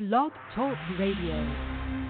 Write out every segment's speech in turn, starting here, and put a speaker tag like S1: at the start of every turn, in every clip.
S1: Blog Talk Radio.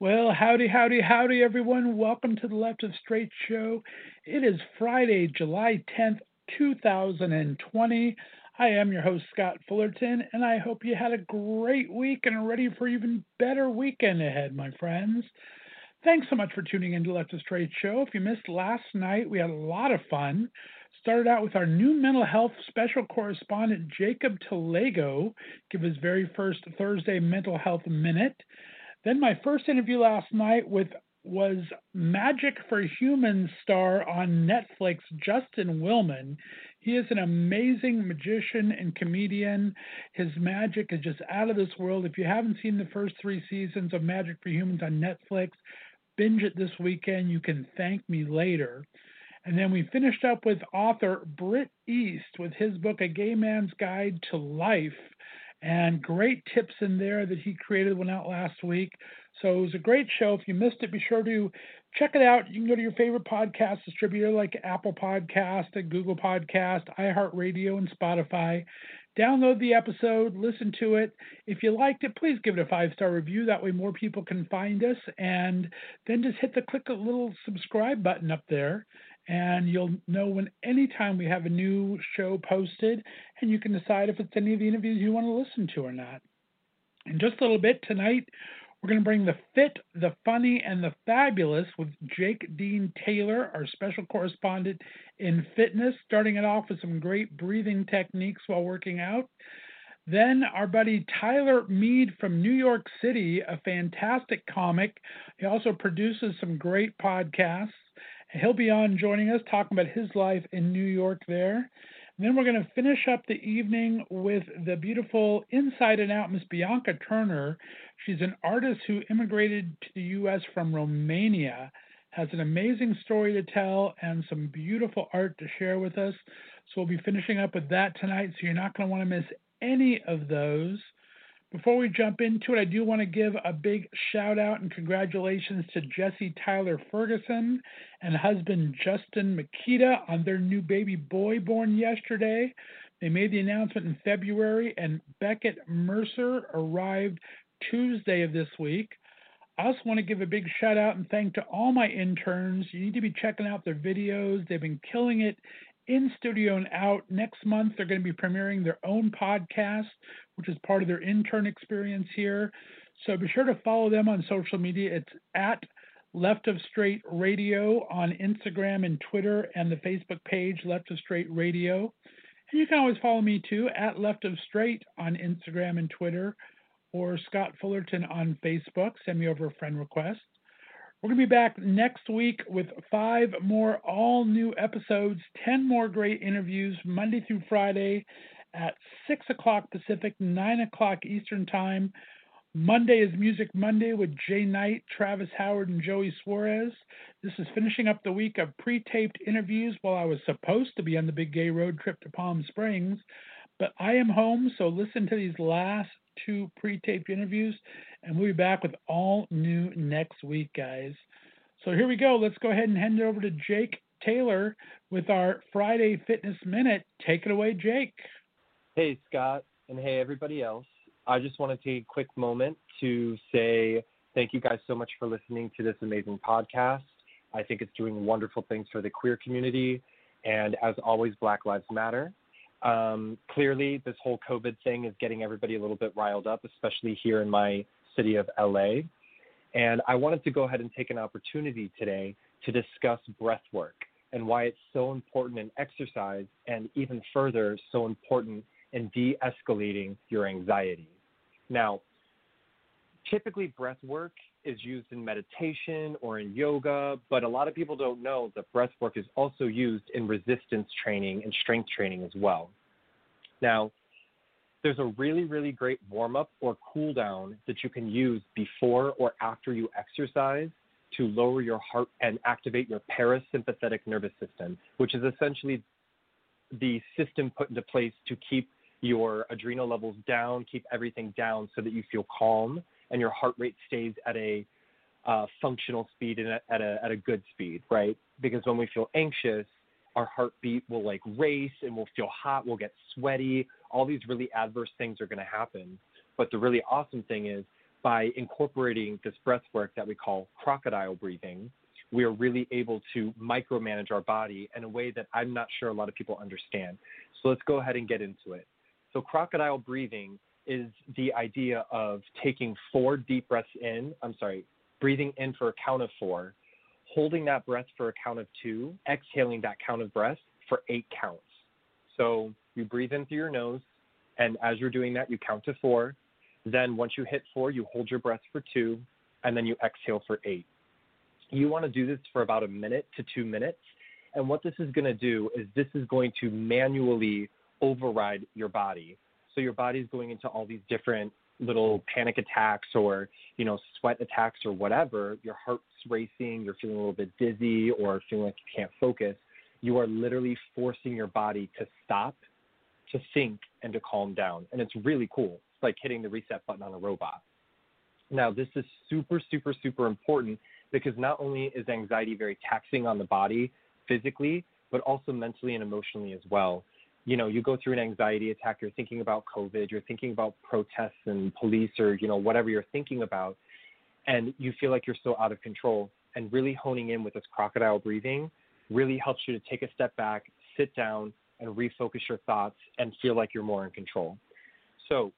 S2: Well, howdy, howdy, howdy, everyone. Welcome to the Left of Straight Show. It is Friday, July 10th, 2020. I am your host, Scott Fullerton, and I hope you had a great week and are ready for even better weekend ahead, my friends. Thanks so much for tuning in to Left of Straight Show. If you missed last night, we had a lot of fun. Started out with our new mental health special correspondent, Jacob Talego, give his very first Thursday mental health minute. Then my first interview last night with was Magic for Humans star on Netflix, Justin Willman. He is an amazing magician and comedian. His magic is just out of this world. If you haven't seen the first three seasons of Magic for Humans on Netflix, binge it this weekend. You can thank me later. And then we finished up with author Britt East with his book, A Gay Man's Guide to Life and great tips in there that he created went out last week. So it was a great show. If you missed it, be sure to check it out. You can go to your favorite podcast distributor like Apple Podcast, Google Podcast, iHeartRadio, and Spotify. Download the episode, listen to it. If you liked it, please give it a five star review. That way, more people can find us. And then just hit the click a little subscribe button up there and you'll know when anytime we have a new show posted, and you can decide if it's any of the interviews you want to listen to or not. In just a little bit tonight, we're going to bring the fit, the funny, and the fabulous with Jake Dean Taylor, our special correspondent in fitness, starting it off with some great breathing techniques while working out. Then our buddy Tyler Mead from New York City, a fantastic comic. He also produces some great podcasts. He'll be on joining us, talking about his life in New York there. And then we're going to finish up the evening with the beautiful Inside and Out Miss Bianca Turner. She's an artist who immigrated to the U.S. from Romania, has an amazing story to tell, and some beautiful art to share with us. So we'll be finishing up with that tonight, so you're not going to want to miss any of those. Before we jump into it, I do want to give a big shout out and congratulations to Jesse Tyler Ferguson and husband Justin Mikita on their new baby boy born yesterday. They made the announcement in February, and Beckett Mercer arrived Tuesday of this week. I also want to give a big shout out and thank to all my interns. You need to be checking out their videos. They've been killing it in studio and out. Next month, they're going to be premiering their own podcast, which is part of their intern experience here. So be sure to follow them on social media. It's at Left of Straight Radio on Instagram and Twitter, and the Facebook page Left of Straight Radio. And you can always follow me too at Left of Straight on Instagram and Twitter, or Scott Fullerton on Facebook. Send me over a friend request. We're going to be back next week with five more all new episodes, 10 more great interviews, Monday through Friday at 6 o'clock Pacific, 9 o'clock Eastern Time. Monday is Music Monday with Jay Knight, Travis Howard, and Joey Suarez. This is finishing up the week of pre taped interviews while I was supposed to be on the big gay road trip to Palm Springs.
S3: But I am home, so listen to these last two pre taped interviews, and we'll be back with all new next week, guys. So here we go. Let's go ahead and hand it over to Jake Taylor with our Friday Fitness Minute. Take it away, Jake.
S4: Hey, Scott, and hey, everybody else. I just want to take a quick moment to say thank you guys so much for listening to this amazing podcast. I think it's doing wonderful things for the queer community. And as always, Black Lives Matter. Um, clearly, this whole COVID thing is getting everybody a little bit riled up, especially here in my city of LA. And I wanted to go ahead and take an opportunity today to discuss breath work and why it's so important in exercise and even further, so important in de escalating your anxiety. Now, typically, breath work is used in meditation or in yoga, but a lot of people don't know that breath work is also used in resistance training and strength training as well. Now, there's a really, really great warm up or cool down that you can use before or after you exercise to lower your heart and activate your parasympathetic nervous system, which is essentially the system put into place to keep your adrenal levels down, keep everything down so that you feel calm and your heart rate stays at a uh, functional speed and at a, at a good speed, right? Because when we feel anxious, our heartbeat will like race and we'll feel hot, we'll get sweaty. All these really adverse things are going to happen. But the really awesome thing is by incorporating this breath work that we call crocodile breathing, we are really able to micromanage our body in a way that I'm not sure a lot of people understand. So let's go ahead and get into it. So, crocodile breathing is the idea of taking four deep breaths in. I'm sorry, breathing in for a count of four, holding that breath for a count of two, exhaling that count of breath for eight counts. So you breathe in through your nose, and as you're doing that, you count to four. Then once you hit four, you hold your breath for two, and then you exhale for eight. You want to do this for about a minute to two minutes. And what this is going to do is this is going to manually override your body. So your body's going into all these different little panic attacks or you know sweat attacks or whatever. Your heart's racing you're feeling a little bit dizzy or feeling like you can't focus. You are literally forcing your body to stop to think and to calm down. And it's really cool. It's like hitting the reset button on a robot. Now this is super super super important because not only is anxiety very taxing on the body physically but also mentally and emotionally as well you know, you go through an anxiety attack, you're thinking about COVID, you're thinking about protests and police or, you know, whatever you're thinking about, and you feel like you're so out of control. And really honing in with this crocodile breathing really helps you to take a step back, sit down, and refocus your thoughts and feel like you're more in control. So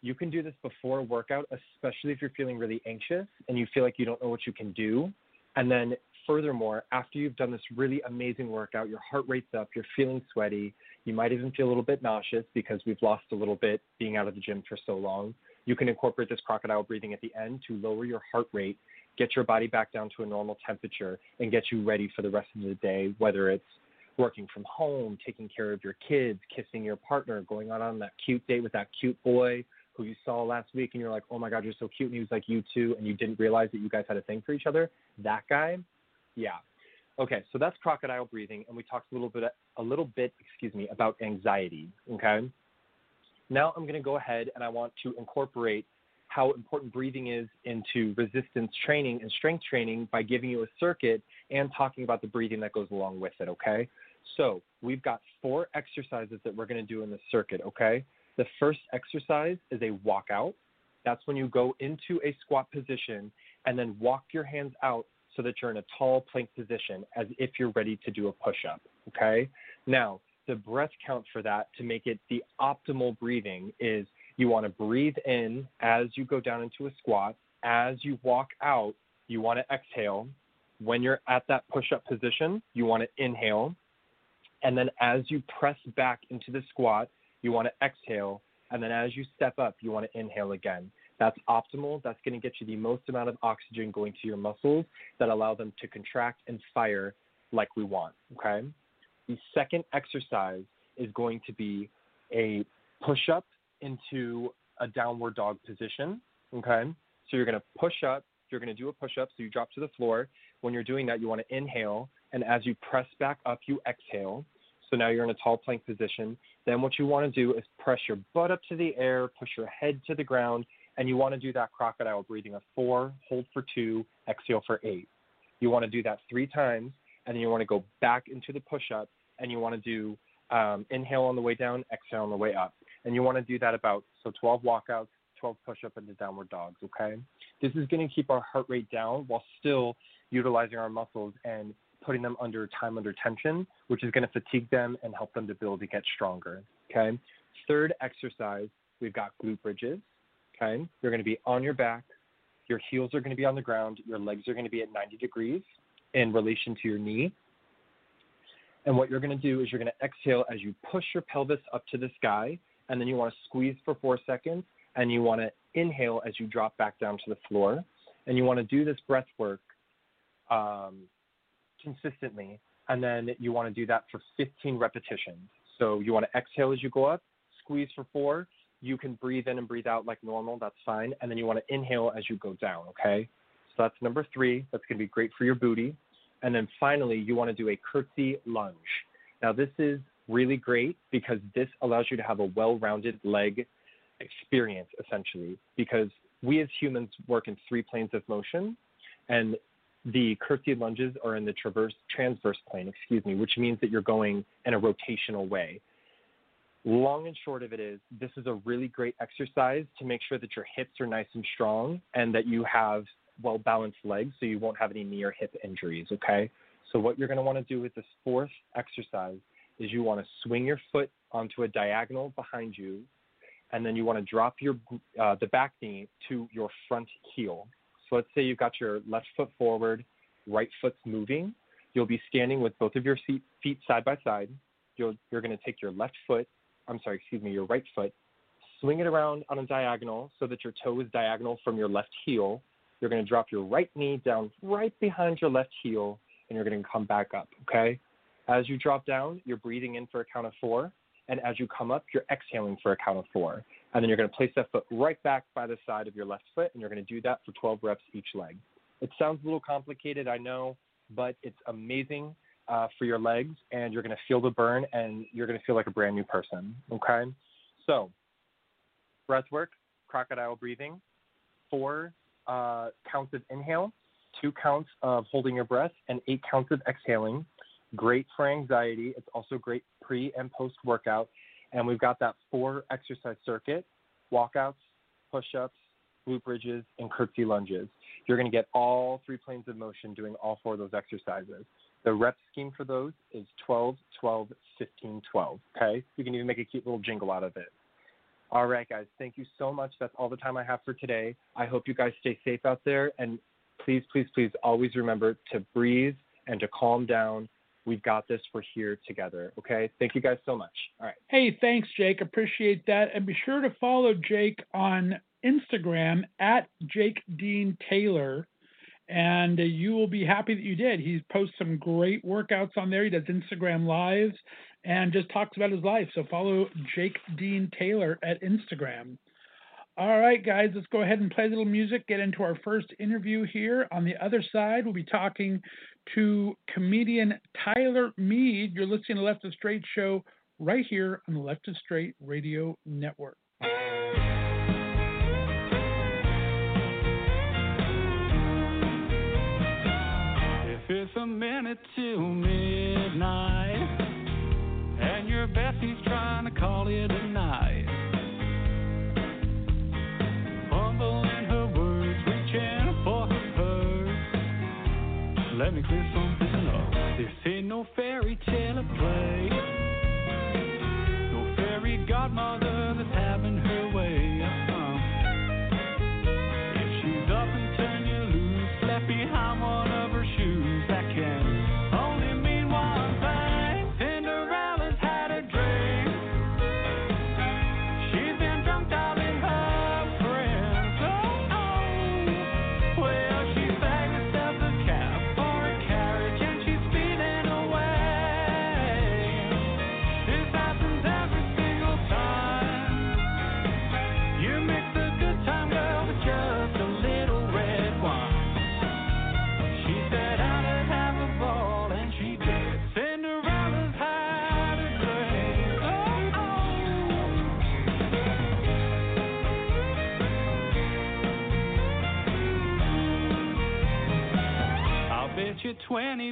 S4: you can do this before a workout, especially if you're feeling really anxious and you feel like you don't know what you can do. And then furthermore, after you've done this really amazing workout, your heart rate's up, you're feeling sweaty, you might even feel a little bit nauseous because we've lost a little bit being out of the gym for so long. You can incorporate this crocodile breathing at the end to lower your heart rate, get your body back down to a normal temperature, and get you ready for the rest of the day, whether it's working from home, taking care of your kids, kissing your partner, going out on that cute date with that cute boy who you saw last week and you're like, oh my God, you're so cute. And he was like, you too. And you didn't realize that you guys had a thing for each other. That guy, yeah. Okay, so that's crocodile breathing, and we talked a little bit, a little bit, excuse me, about anxiety. Okay. Now I'm going to go ahead and I want to incorporate how important breathing is into resistance training and strength training by giving you a circuit and talking about the breathing that goes along with it. Okay. So we've got four exercises that we're going to do in the circuit. Okay. The first exercise is a walkout. That's when you go into a squat position and then walk your hands out so that you're in a tall plank position as if you're ready to do a push up. Okay. Now, the breath count for that to make it the optimal breathing is you want to breathe in as you go down into a squat. As you walk out, you want to exhale. When you're at that push up position, you want to inhale. And then as you press back into the squat, you want to exhale. And then as you step up, you want to inhale again. That's optimal. That's going to get you the most amount of oxygen going to your muscles that allow them to contract and fire like we want. Okay. The second exercise is going to be a push up into a downward dog position. Okay. So you're going to push up. You're going to do a push up. So you drop to the floor. When you're doing that, you want to inhale. And as you press back up, you exhale. So now you're in a tall plank position. Then what you want to do is press your butt up to the air, push your head to the ground, and you want to do that crocodile breathing of four, hold for two, exhale for eight. You want to do that three times, and then you want to go back into the push up, and you want to do um, inhale on the way down, exhale on the way up. And you want to do that about so 12 walkouts, 12 push up into downward dogs, okay? This is going to keep our heart rate down while still utilizing our muscles and putting them under time under tension, which is going to fatigue them and help them to build to get stronger. Okay. Third exercise, we've got glute bridges. Okay. You're going to be on your back. Your heels are going to be on the ground. Your legs are going to be at 90 degrees in relation to your knee. And what you're going to do is you're going to exhale as you push your pelvis up to the sky, and then you want to squeeze for four seconds, and you want to inhale as you drop back down to the floor. And you want to do this breath work um, consistently, and then you want to do that for 15 repetitions. So you want to exhale as you go up, squeeze for four. You can breathe in and breathe out like normal, that's fine. And then you want to inhale as you go down, okay? So that's number three. That's going to be great for your booty. And then finally, you want to do a curtsy lunge. Now, this is really great because this allows you to have a well rounded leg experience, essentially, because we as humans work in three planes of motion. And the curtsy lunges are in the traverse, transverse plane, excuse me, which means that you're going in a rotational way. Long and short of it is, this is a really great exercise to make sure that your hips are nice and strong and that you have well balanced legs so you won't have any knee or hip injuries, okay? So, what you're going to want to do with this fourth exercise is you want to swing your foot onto a diagonal behind you, and then you want to drop your uh, the back knee to your front heel. So let's say you've got your left foot forward, right foot's moving. You'll be standing with both of your feet side by side. You'll, you're going to take your left foot, I'm sorry, excuse me, your right foot, swing it around on a diagonal so that your toe is diagonal from your left heel. You're going to drop your right knee down right behind your left heel, and you're going to come back up, okay? As you drop down, you're breathing in for a count of four. And as you come up, you're exhaling for a count of four. And then you're going to place that foot right back by the side of your left foot, and you're going to do that for 12 reps each leg. It sounds a little complicated, I know, but it's amazing uh, for your legs, and you're going to feel the burn, and you're going to feel like a brand new person. Okay? So, breath work, crocodile breathing, four uh, counts of inhale, two counts of holding your breath, and eight counts of exhaling. Great for anxiety. It's also great pre and post workout. And we've got that four exercise circuit walkouts, push ups, glute bridges, and curtsy lunges. You're going to get all three planes of motion doing all four of those exercises. The rep scheme for those is 12, 12, 15, 12. Okay? You can even make a cute little jingle out of it. All right, guys. Thank you so much. That's all the time I have for today. I hope you guys stay safe out there. And please, please, please always remember to breathe and to calm down We've got this. We're here together. Okay. Thank you guys so much. All right.
S3: Hey, thanks, Jake. Appreciate that. And be sure to follow Jake on Instagram at Jake Dean Taylor. And you will be happy that you did. He posts some great workouts on there. He does Instagram lives and just talks about his life. So follow Jake Dean Taylor at Instagram. All right, guys, let's go ahead and play a little music, get into our first interview here. On the other side, we'll be talking to comedian Tyler Mead. You're listening to Left of Straight Show right here on the Left of Straight Radio Network.
S5: Minute to midnight and your bestie's trying to call it a night Fumbling her words, reaching for her. let me clear something up. This ain't no fairy tale play.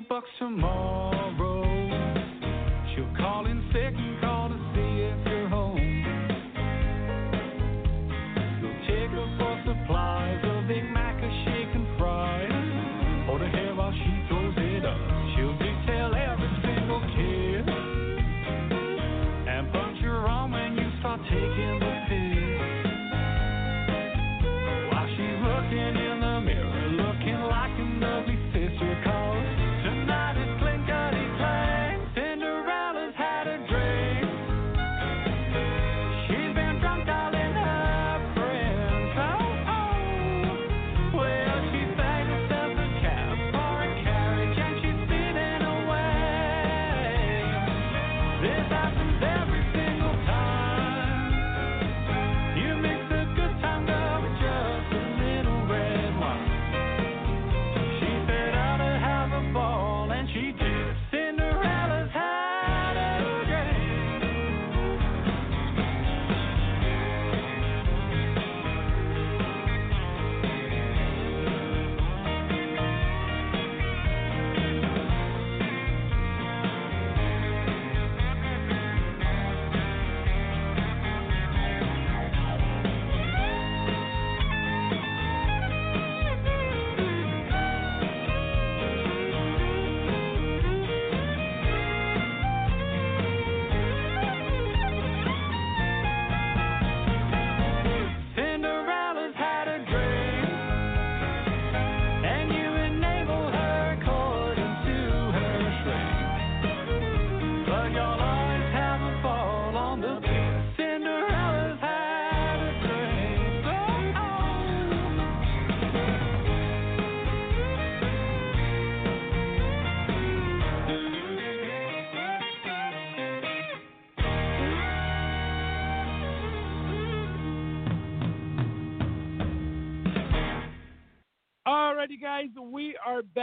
S5: Bucks tomorrow. She'll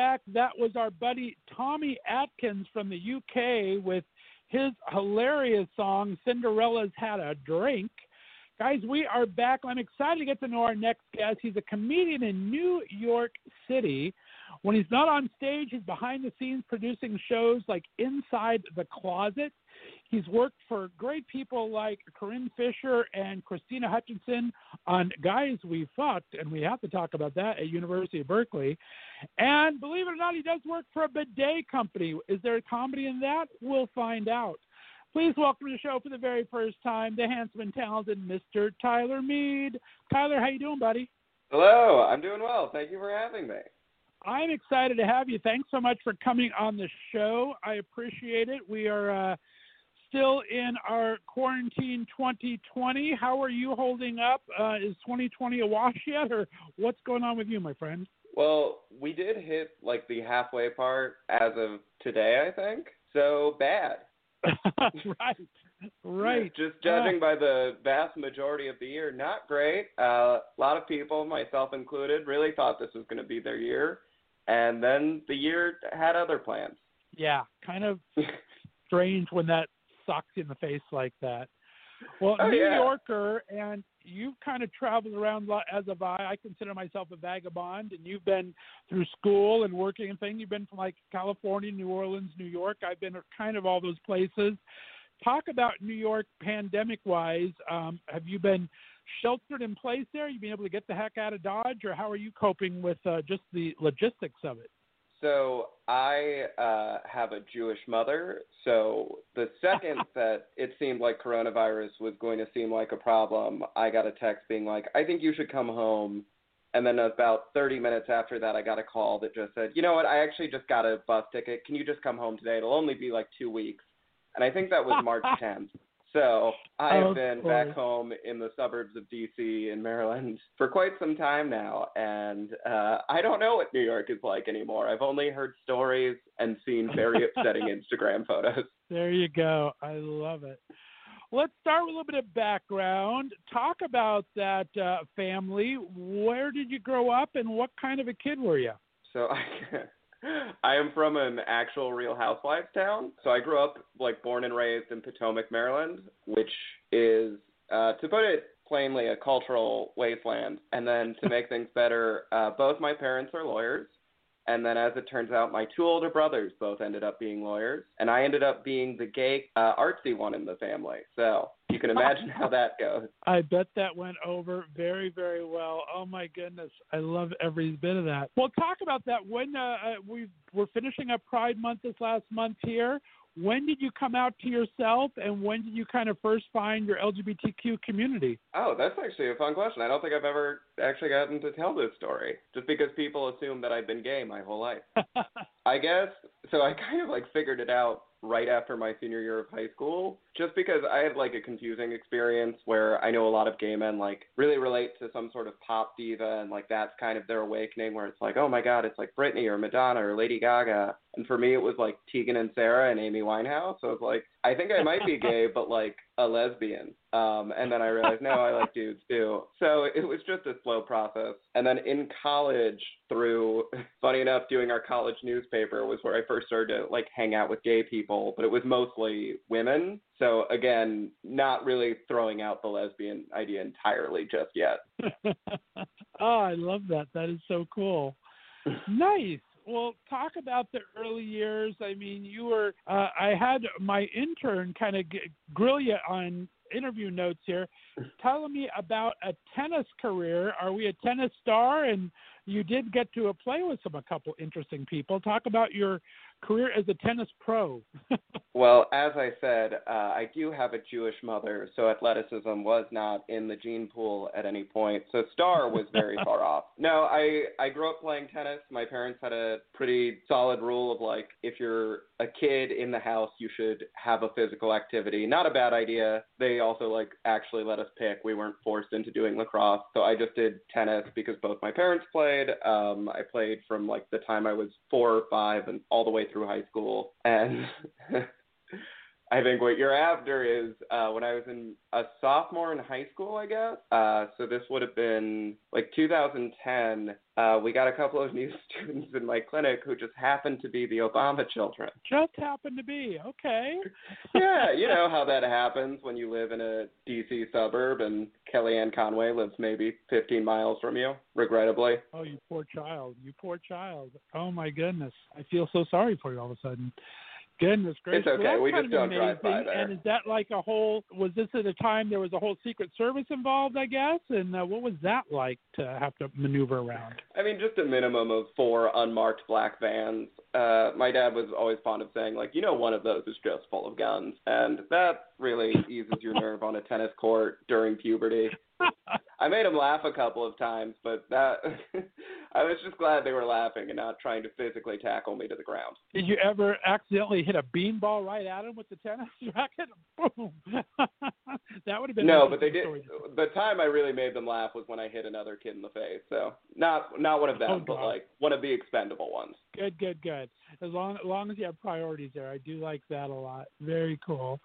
S3: back. That was our buddy Tommy Atkins from the UK with his hilarious song "Cinderella's Had a Drink." Guys, we are back. I'm excited to get to know our next guest. He's a comedian in New York City. When he's not on stage, he's behind the scenes producing shows like Inside the Closet. He's worked for great people like Corinne Fisher and Krystyna Hutchinson on Guys We Fucked, and we have to talk about that at University of Berkeley. And believe it or not, he does work for a bidet company. Is there a comedy in that? We'll find out. Please welcome to the show for the very first time the handsome and talented Mr. Tyler Mead. Tyler, how you doing, buddy?
S6: Hello, I'm doing well. Thank you for having me.
S3: I'm excited to have you. Thanks so much for coming on the show. I appreciate it. We are uh, still in our quarantine 2020. How are you holding up? Uh, is 2020 a wash yet, or what's going on with you, my friend?
S6: Well, we did hit like the halfway part as of today, I think. So bad.
S3: right, right.
S6: Just judging by the vast majority of the year, not great. Uh, a lot of people, myself included, really thought this was going to be their year, and then the year had other plans.
S3: Yeah, kind of strange when that sucks you in the face like that. Well,
S6: Oh,
S3: New
S6: yeah.
S3: Yorker, and you've kind of traveled around as of I. I consider myself a vagabond, and you've been through school and working and things. You've been from like California, New Orleans, New York. I've been kind of all those places. Talk about New York pandemic wise. Um, have you been sheltered in place there? You've been able to get the heck out of Dodge, or how are you coping with uh, just the logistics of it?
S6: So I uh, have a Jewish mother. So the second that it seemed like coronavirus was going to seem like a problem, I got a text being like, "I think you should come home." And then about 30 minutes after that, I got a call that just said, "You know what? I actually just got a bus ticket. Can you just come home today? It'll only be like two weeks." And I think that was March 10th. So I've
S3: Oh,
S6: been
S3: boy.
S6: back home in the suburbs of DC in Maryland for quite some time now, and uh, I don't know what New York is like anymore. I've only heard stories and seen very upsetting Instagram photos.
S3: There you go. I love it. Let's start with a little bit of background. Talk about that uh, family. Where did you grow up, and what kind of a kid were you?
S6: So I, I am from an actual Real Housewives town. So I grew up like born and raised in Potomac, Maryland, which is, uh, to put it plainly, a cultural wasteland. And then to make things better, uh, both my parents are lawyers, And then, as it turns out, my two older brothers both ended up being lawyers, and I ended up being the gay, uh, artsy one in the family. So you can imagine how that goes.
S3: I bet that went over very, very well. Oh my goodness, I love every bit of that. Well, talk about that. When uh, uh, we we're finishing up Pride Month this last month here, when did you come out to yourself, and when did you kind of first find your LGBTQ community?
S6: Oh, that's actually a fun question. I don't think I've ever actually gotten to tell this story, just because people assume that I've been gay my whole life. I guess so. I kind of like figured it out right after my senior year of high school, just because I had like a confusing experience where I know a lot of gay men like really relate to some sort of pop diva, and like that's kind of their awakening, where it's like, oh my god, it's like Britney or Madonna or Lady Gaga, and for me it was like Tegan and Sara and Amy Winehouse. So it's like I think I might be gay, but like a lesbian. Um, and then I realized, no, I like dudes too. So it was just a slow process. And then in college, through funny enough, doing our college newspaper was where I first started to like hang out with gay people, but it was mostly women. So again, not really throwing out the lesbian idea entirely just yet.
S3: oh, I love that. That is so cool. nice. Well, talk about the early years. I mean, you were. Uh, I had my intern kind of grill you on interview notes here, telling me about a tennis career. Are we a tennis star? And you did get to play with some a couple interesting people. Talk about your career as a tennis pro.
S6: Well, as I said, uh, I do have a Jewish mother, so athleticism was not in the gene pool at any point. So star was very far off. No, I I grew up playing tennis. My parents had a pretty solid rule of like if you're a kid in the house, you should have a physical activity. Not a bad idea. They also like actually let us pick. We weren't forced into doing lacrosse. So I just did tennis because both my parents played. Um, I played from like the time I was four or five and all the way through high school. And I think what you're after is uh, when I was in a sophomore in high school, I guess. Uh, so this would have been like 2010. Uh, we got a couple of new students in my clinic who just happened to be the Obama children.
S3: Just happened to be okay.
S6: yeah, you know how that happens when you live in a DC suburb and Kellyanne Conway lives maybe 15 miles from you, regrettably.
S3: Oh, you poor child. You poor child. Oh my goodness. I feel so sorry for you all of a sudden. Goodness gracious.
S6: It's okay.
S3: Well,
S6: We just don't drive by there.
S3: And is that like a whole? Was this at a time there was a whole Secret Service involved? I guess. And uh, what was that like to have to maneuver around?
S6: I mean, just a minimum of four unmarked black vans. Uh, my dad was always fond of saying, like, you know, one of those is just full of guns, and that really eases your nerve on a tennis court during puberty. I made them laugh a couple of times, but that I was just glad they were laughing and not trying to physically tackle me to the ground.
S3: Did you ever accidentally hit a beanball right at him with the tennis racket? Boom. that would have been
S6: No, but they did. The time I really made them laugh was when I hit another kid in the face. So not not one of them,
S3: Oh,
S6: but like one of the expendable ones.
S3: Good, good, good. As long as long as you have priorities there, I do like that a lot. Very cool.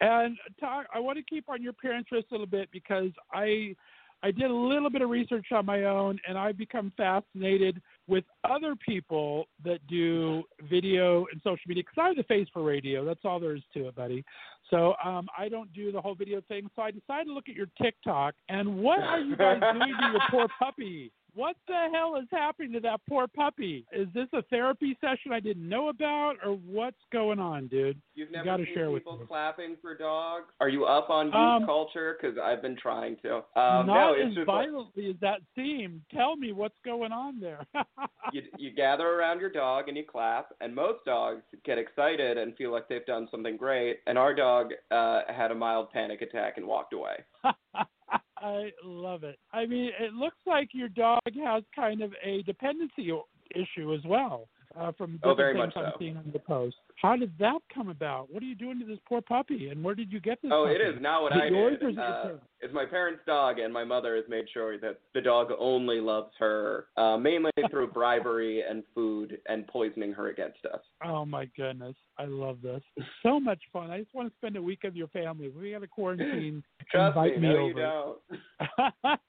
S3: And talk, I want to keep on your parents' list a little bit because I I did a little bit of research on my own, and I've become fascinated with other people that do video and social media. Because I have the face for radio. That's all there is to it, buddy. So um, I don't do the whole video thing. So I decided to look at your TikTok. And what are you guys doing to your poor puppy? What the hell is happening to that poor puppy? Is this a therapy session I didn't know about, or what's going on, dude?
S6: You've
S3: You
S6: never
S3: gotta
S6: seen
S3: share with
S6: people
S3: me.
S6: clapping for dogs? Are you up on youth
S3: Um,
S6: culture? Because I've been trying to. Um,
S3: Not
S6: no, it's
S3: as
S6: just like,
S3: violently as that seemed. Tell me what's going on there.
S6: you, you gather around your dog and you clap, and most dogs get excited and feel like they've done something great. And our dog uh, had a mild panic attack and walked away.
S3: I love it. I mean, it looks like your dog has kind of a dependency issue as well. Uh, from
S6: Oh, very
S3: things
S6: much
S3: I'm
S6: so.
S3: seeing on the post. How did that come about? What are you doing to this poor puppy, and where did you get this?
S6: Oh,
S3: puppy?
S6: it is not what I did. Uh, it's my parents' dog, and my mother has made sure that the dog only loves her, uh, mainly through bribery and food and poisoning her against us.
S3: Oh my goodness, I love this. So much fun. I just want to spend a week with your family. We got to quarantine.
S6: Trust
S3: invite
S6: me,
S3: me
S6: no,
S3: over.
S6: you don't.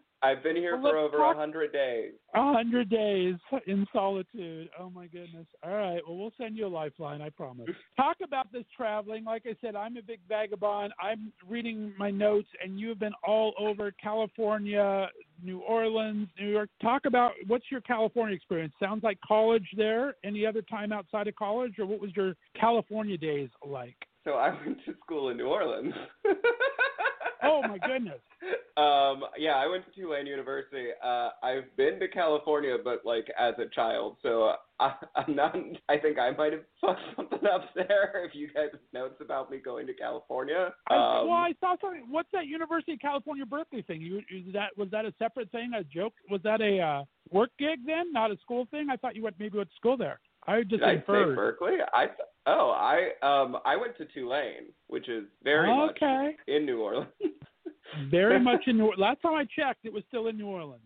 S6: I've been here
S3: Well,
S6: for over a hundred days.
S3: A hundred days in solitude. Oh my goodness. All right. Well, we'll send you a lifeline. I promise. Talk about this traveling. Like I said, I'm a big vagabond. I'm reading my notes, and you have been all over California, New Orleans, New York. Talk about what's your California experience? Sounds like college there. Any other time outside of college, or what was your California days like?
S6: So I went to school in New Orleans.
S3: Oh my goodness.
S6: Um, yeah, I went to Tulane University. Uh, I've been to California, but like as a child, so I, I'm not. I think I might have fucked something up there. If you guys have notes about me going to California,
S3: I,
S6: um,
S3: well, I saw something. What's that University of California Berkeley thing? You is that was that a separate thing? A joke? Was that a uh, work gig then, not a school thing? I thought you went maybe went to school there. I just
S6: did I say. Berkeley? I th- oh, I um, I went to Tulane, which is very
S3: okay.
S6: much in New Orleans.
S3: Very much in New. Orleans. Last time I checked, it was still in New Orleans.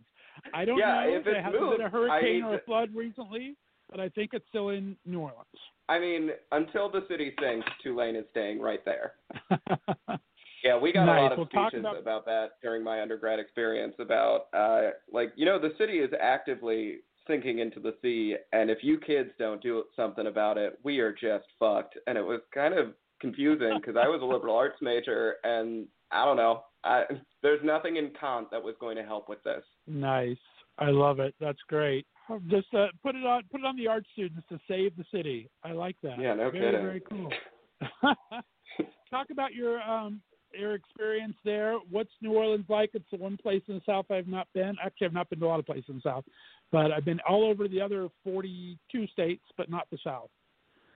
S3: I don't
S6: Yeah,
S3: know
S6: if
S3: there hasn't
S6: moved,
S3: been a
S6: I
S3: hurricane
S6: need
S3: or a flood recently, but I think it's still in New Orleans.
S6: I mean, until the city sinks, Tulane is staying right there. Yeah, we got
S3: Nice.
S6: a lot of
S3: Well,
S6: speeches
S3: about-
S6: about... that during my undergrad experience about uh like you know the city is actively sinking into the sea and if you kids don't do something about it, we are just fucked. And it was kind of confusing because I was a liberal arts major and I don't know. I there's nothing in Kant that was going to help with this.
S3: nice. I love it. That's great. Just uh, put it on put it on the art students to save the city. I like that.
S6: Yeah, no
S3: very,
S6: kidding.
S3: Very cool. Talk about your um your experience there. What's New Orleans like? It's the one place in the South I've not been. Actually, I've not been to a lot of places in the South, but I've been all over the other 42 states, but not the South.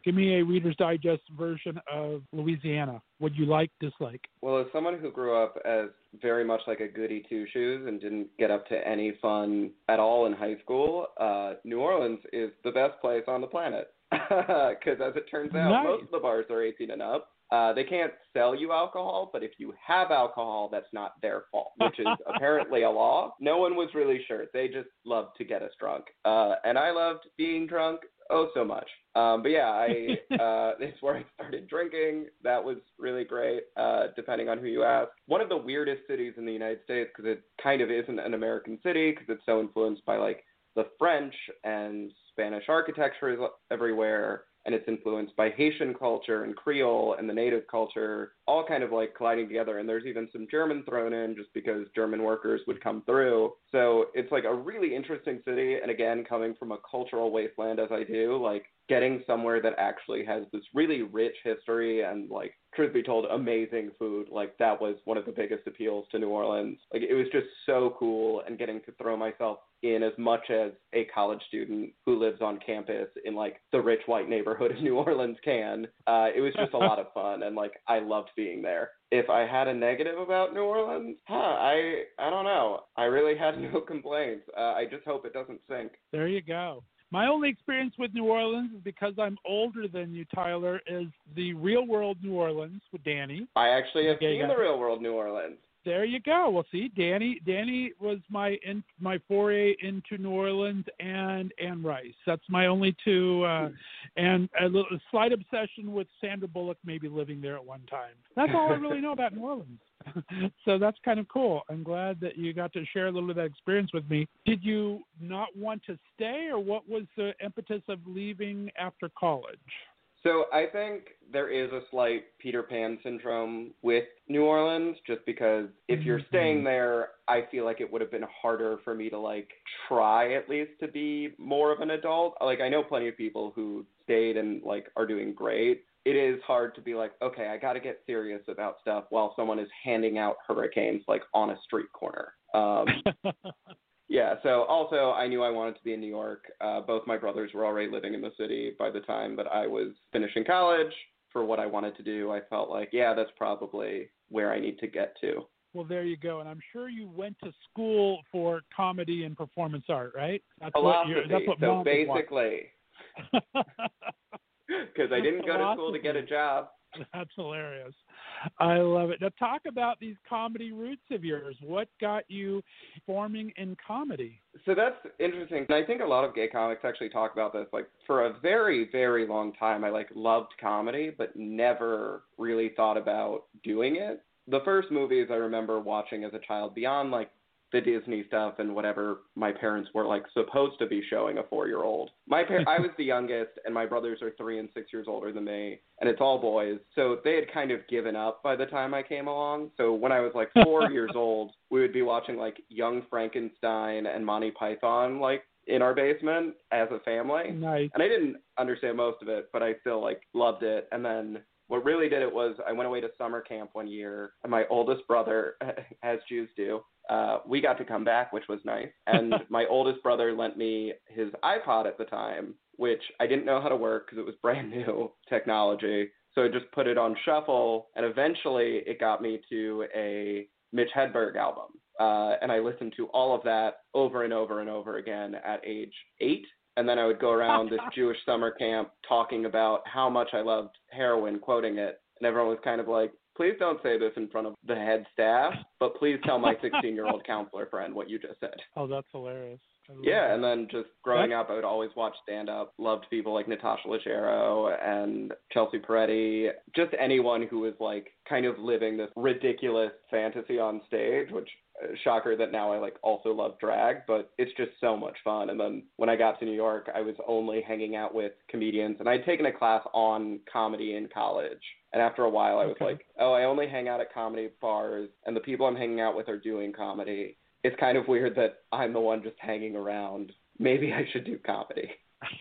S3: Give me a Reader's Digest version of Louisiana. Would you like, dislike?
S6: Well, as someone who grew up as very much like a goody two shoes and didn't get up to any fun at all in high school, uh, New Orleans is the best place on the planet. Because as it turns out,
S3: Nice.
S6: most of the bars are 18 and up. Uh, they can't sell you alcohol, but if you have alcohol, that's not their fault, which is apparently a law. No one was really sure. They just loved to get us drunk. Uh, and I loved being drunk oh so much. Um, but yeah, I uh, it's where I started drinking. That was really great, uh, depending on who you ask. One of the weirdest cities in the United States because it kind of isn't an American city because it's so influenced by like the French and Spanish architecture is everywhere, and it's influenced by Haitian culture and Creole and the native culture, all kind of like colliding together. And there's even some German thrown in just because German workers would come through. So it's like a really interesting city. And again, coming from a cultural wasteland as I do, like getting somewhere that actually has this really rich history and like truth be told amazing food like that was one of the biggest appeals to new orleans like it was just so cool and getting to throw myself in as much as a college student who lives on campus in like the rich white neighborhood of new orleans can uh it was just a lot of fun and like i loved being there if I had a negative about New Orleans, huh, I I don't know. I really had no complaints. Uh, I just hope it doesn't sink.
S3: There you go. My only experience with New Orleans is because I'm older than you, Tyler, is the real world New Orleans with Danny.
S6: I actually have seen
S3: got
S6: the real world New Orleans.
S3: There you go. Well, see, Danny, Danny was my in, my foray into New Orleans and Anne Rice. That's my only two, uh, and a, little, a slight obsession with Sandra Bullock maybe living there at one time. That's all I really know about New Orleans. so that's kind of cool. I'm glad that you got to share a little of that experience with me. Did you not want to stay, or what was the impetus of leaving after college?
S6: So I think there is a slight Peter Pan syndrome with New Orleans, just because if you're
S3: Mhm.
S6: staying there, I feel like it would have been harder for me to like try at least to be more of an adult. Like I know plenty of people who stayed and like are doing great. It is hard to be like, okay, I got to get serious about stuff while someone is handing out hurricanes like on a street corner. Um, Yeah, so also I knew I wanted to be in New York. Uh, both my brothers were already living in the city by the time that I was finishing college. For what I wanted to do, I felt like, yeah, that's probably where I need to get to.
S3: Well, there you go. And I'm sure you went to school for comedy and performance art, right? That's what
S6: Philosophy.
S3: that's what
S6: so
S3: mom would want.
S6: basically, because I didn't go to school to get a job.
S3: That's hilarious. I love it. Now, talk about these comedy roots of yours. What got you forming in comedy?
S6: So that's interesting. I think a lot of gay comics actually talk about this. Like for a very, very long time I like loved comedy but never really thought about doing it. The first movies I remember watching as a child beyond like the Disney stuff and whatever my parents were like supposed to be showing a four year old. My par- I was the youngest, and my brothers are three and six years older than me, and it's all boys. So they had kind of given up by the time I came along. So when I was like four years old, we would be watching like Young Frankenstein and Monty Python like in our basement as a family.
S3: Nice.
S6: And I didn't understand most of it, but I still like loved it. And then what really did it was I went away to summer camp one year, and my oldest brother, as Jews do, uh, we got to come back, which was nice. And my oldest brother lent me his iPod at the time, which I didn't know how to work because it was brand new technology. So I just put it on shuffle, and eventually it got me to a Mitch Hedberg album. Uh, and I listened to all of that over and over and over again at age eight. And then I would go around this Jewish summer camp talking about how much I loved heroin, quoting it. And everyone was kind of like, please don't say this in front of the head staff, but please tell my 16 year old counselor friend what you just said.
S3: Oh, that's hilarious.
S6: Yeah,
S3: that.
S6: and then just growing up, I would always watch stand up. Loved people like Natasha Leggero and Chelsea Peretti. Just anyone who was like kind of living this ridiculous fantasy on stage, which uh, shocker that now I like also love drag, but it's just so much fun. And then when I got to New York, I was only hanging out with comedians, and I'd taken a class on comedy in college. And after a while, I was
S3: Okay.
S6: like, oh, I only hang out at comedy bars, and the people I'm hanging out with are doing comedy it's kind of weird that I'm the one just hanging around. Maybe I should do comedy.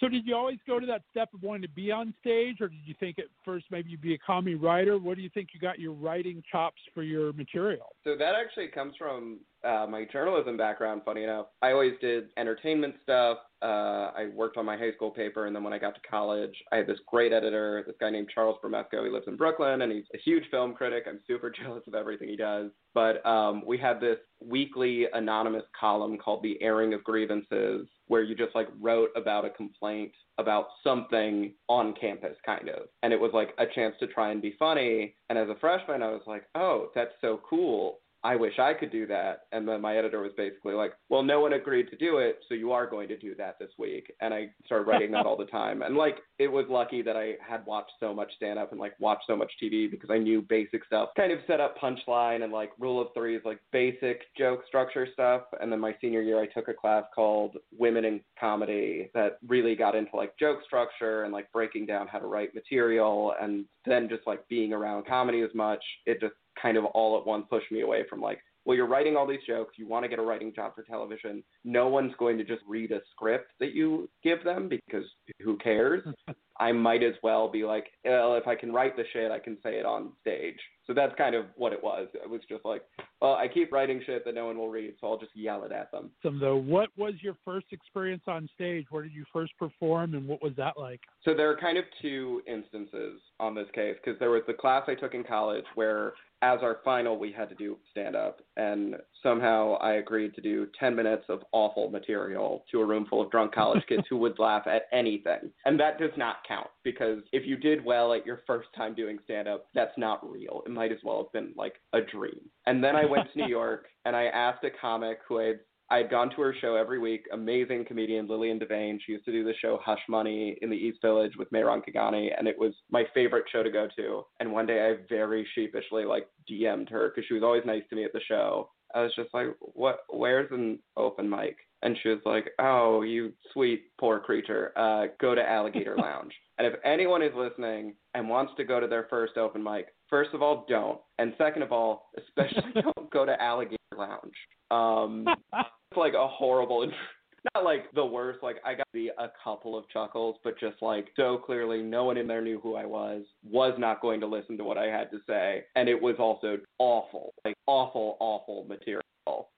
S3: so did you always go to that step of wanting to be on stage, or did you think at first maybe you'd be a comedy writer? What do you think you got your writing chops for your material?
S6: So that actually comes from uh, my journalism background. Funny enough, I always did entertainment stuff. Uh, I worked on my high school paper, and then when I got to college, I had this great editor, this guy named Charles Bramesco. He lives in Brooklyn, and he's a huge film critic. I'm super jealous of everything he does. But um, we had this weekly anonymous column called "The Airing of Grievances," where you just like wrote about a complaint about something on campus, kind of. And it was like a chance to try and be funny. And as a freshman, I was like, oh, that's so cool. I wish I could do that. And then my editor was basically like, well, no one agreed to do it, so you are going to do that this week. And I started writing that all the time. And like, it was lucky that I had watched so much stand up and like watched so much TV because I knew basic stuff, kind of set up punchline and like rule of threes, like basic joke structure stuff. And then my senior year, I took a class called Women in Comedy that really got into like joke structure and like breaking down how to write material. And then just like being around comedy as much, it just kind of all at once pushed me away from like, well, you're writing all these jokes. You want to get a writing job for television. No one's going to just read a script that you give them because who cares? I might as well be like, well, if I can write the shit, I can say it on stage. So that's kind of what it was. It was just like, well, I keep writing shit that no one will read, so I'll just yell it at them.
S3: So, though, what was your first experience on stage? Where did you first perform, and what was that like?
S6: So there are kind of two instances on this case because there was the class I took in college where, as our final, we had to do stand up, and somehow I agreed to do 10 minutes of awful material to a room full of drunk college kids who would laugh at anything. And that does not count because if you did well at your first time doing stand up, that's not real. It might as well have been like a dream. And then I went to New York and I asked a comic who I had I'd gone to her show every week. Amazing comedian Lillian Devane. She used to do the show Hush Money in the East Village with Mayron Kagani, and it was my favorite show to go to. And one day I very sheepishly like DM'd her because she was always nice to me at the show. I was just like, "What? Where's an open mic?" And she was like, "Oh, you sweet poor creature. Uh, go to Alligator Lounge." And if anyone is listening and wants to go to their first open mic, first of all, don't. And second of all, especially don't go to Alligator Lounge. Um, it's like a horrible, not like the worst. Like I got the a couple of chuckles, but just like so clearly, no one in there knew who I was. Was not going to listen to what I had to say, and it was also awful, like awful, awful material.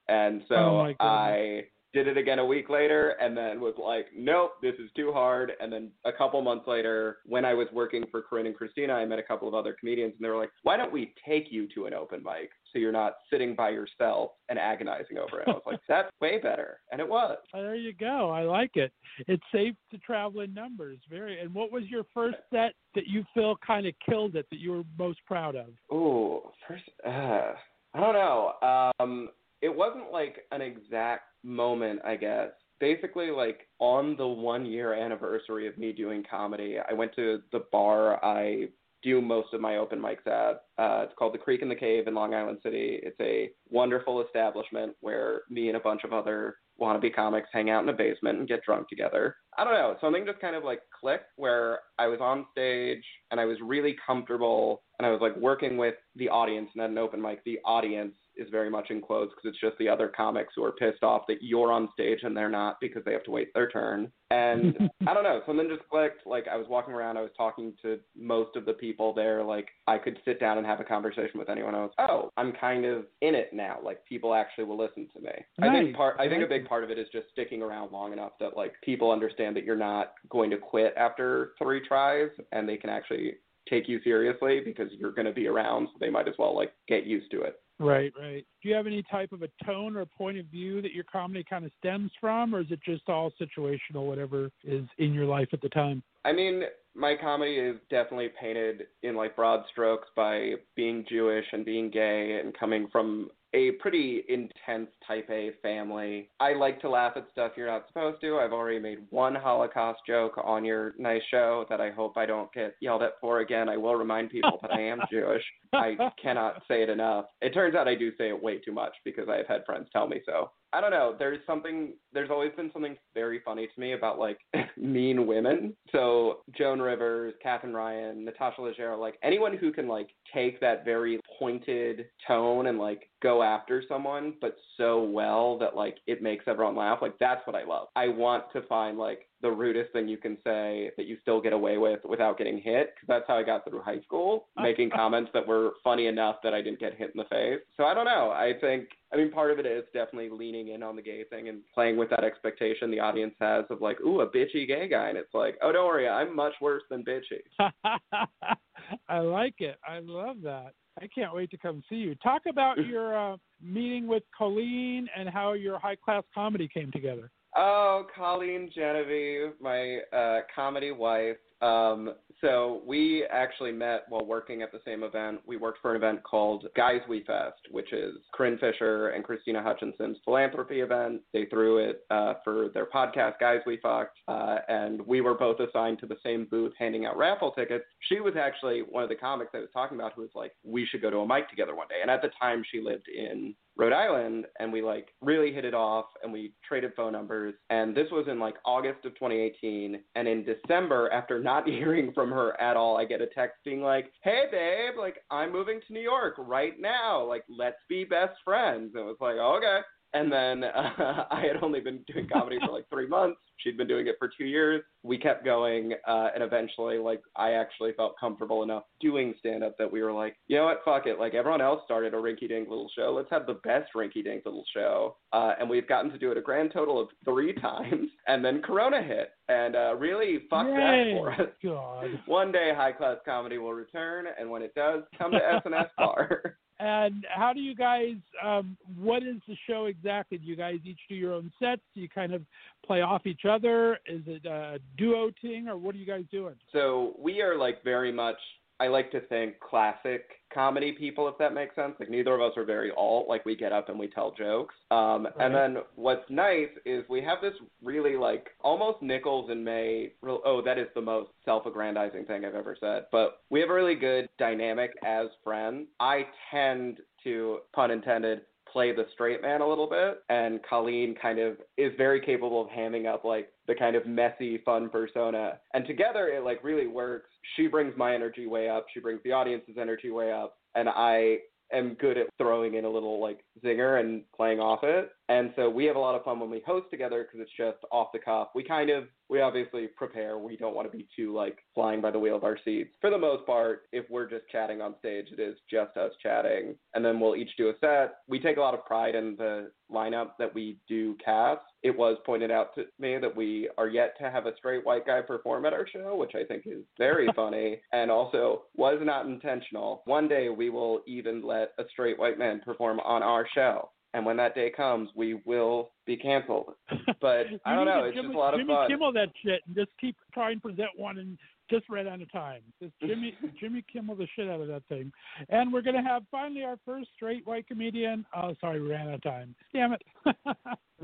S6: And so
S3: Oh.
S6: I did it again a week later and then was like, nope, this is too hard. And then a couple months later, when I was working for Corinne and Krystyna, I met a couple of other comedians and they were like, why don't we take you to an open mic so you're not sitting by yourself and agonizing over it? I was like, that's way better. And it was.
S3: There you go. I like it. It's safe to travel in numbers. Very. And what was your first set that you feel kind of killed it that you were most proud of?
S6: Ooh, first, uh, I don't know. Um, it wasn't like an exact moment, I guess. Basically, like on the one year anniversary of me doing comedy, I went to the bar I do most of my open mics at. Uh, it's called the Creek and the Cave in Long Island City. It's a wonderful establishment where me and a bunch of other wannabe comics hang out in a basement and get drunk together. I don't know, something just kind of like clicked where I was on stage and I was really comfortable and I was like working with the audience and at an open mic, the audience is very much in quotes because it's just the other comics who are pissed off that you're on stage and they're not because they have to wait their turn. And I don't know, something just clicked. Like I was walking around, I was talking to most of the people there. Like I could sit down and have a conversation with anyone else. Oh, I'm kind of in it now. Like people actually will listen to me. I think part. I think a big part of it is just sticking around long enough that like people understand that you're not going to quit after three tries, and they can actually take you seriously because you're going to be around. So they might as well like get used to it.
S3: Right, right. Do you have any type of a tone or a point of view that your comedy kind of stems from, or is it just all situational, whatever is in your life at the time?
S6: I mean, my comedy is definitely painted in like broad strokes by being Jewish and being gay and coming from a pretty intense type A family. I like to laugh at stuff you're not supposed to. I've already made one Holocaust joke on your nice show that I hope I don't get yelled at for again. I will remind people that I am Jewish. I cannot say it enough. It turns out I do say it way too much because I've had friends tell me so. I don't know. There's something. There's always been something very funny to me about like mean women. So Joan Rivers, Katherine Ryan, Natasha Leggero, like anyone who can like take that very pointed tone and like go after someone, but so well that like it makes everyone laugh. Like that's what I love. I want to find like the rudest thing you can say that you still get away with without getting hit because that's how I got through high school, making comments that were funny enough that I didn't get hit in the face. So I don't know. I think I mean part of it is definitely leaning in on the gay thing and playing with that expectation the audience has of like, ooh, a bitchy gay guy, and it's like, oh, don't worry, I'm much worse than bitchy.
S3: I like it. I love that. I can't wait to come see you. Talk about your uh, meeting with Colleen and how your high class comedy came together.
S6: Oh, Colleen Genevieve, my uh, comedy wife. Um, so we actually met while working at the same event. We worked for an event called Guys We Fest, which is Corinne Fisher and Krystyna Hutchinson's philanthropy event. They threw it uh, for their podcast, Guys We Fucked, uh, and we were both assigned to the same booth handing out raffle tickets. She was actually one of the comics I was talking about who was like, we should go to a mic together one day. And at the time, she lived in Rhode Island and we like really hit it off and we traded phone numbers. And this was in like August of 2018 and in December after not hearing from her at all I get a text being like hey babe like I'm moving to New York right now. Like let's be best friends. And it was like oh, okay and then uh, I had only been doing comedy for like three months. She'd been doing it for two years. We kept going, uh, and eventually, like, I actually felt comfortable enough doing stand up that we were like, you know what, fuck it. Like, everyone else started a rinky dink little show. Let's have the best rinky dink little show. Uh, and we've gotten to do it a grand total of three times. And then Corona hit and uh, really fucked that for us.
S3: God.
S6: One day, high class comedy will return, and when it does, come to S&S Bar.
S3: And how do you guys? Um, what is the show exactly? Do you guys each do your own sets? Do you kind of play off each other? Is it a duo thing, or what are you guys doing?
S6: So we are like very much. I like to think classic comedy people, if that makes sense. Like neither of us are very alt. Like we get up and we tell jokes. Um,
S3: Right.
S6: And then what's nice is we have this really like almost Nichols and May. Real, oh, that is the most self-aggrandizing thing I've ever said. But we have a really good dynamic as friends. I tend to, pun intended, play the straight man a little bit and Colleen kind of is very capable of hamming up like the kind of messy fun persona. And together it like really works. She brings my energy way up. She brings the audience's energy way up. And I am good at throwing in a little like zinger and playing off it and so we have a lot of fun when we host together because it's just off the cuff. We kind of we obviously prepare. We don't want to be too like flying by the wheel of our seats. For the most part if we're just chatting on stage it is just us chatting. And then we'll each do a set. We take a lot of pride in the lineup that we do cast. It was pointed out to me that we are yet to have a straight white guy perform at our show which i think is very funny and also was not intentional. One day we will even let a straight white man perform on our show and when that day comes, we will be canceled. But I don't know. It's
S3: Jimmy,
S6: just a lot of
S3: Jimmy
S6: fun.
S3: Jimmy Kimmel that shit and just keep try and present one and just right on the time. Just Jimmy Jimmy Kimmel the shit out of that thing. And we're gonna have finally our first straight white comedian. Oh sorry, we ran out of time. Damn it.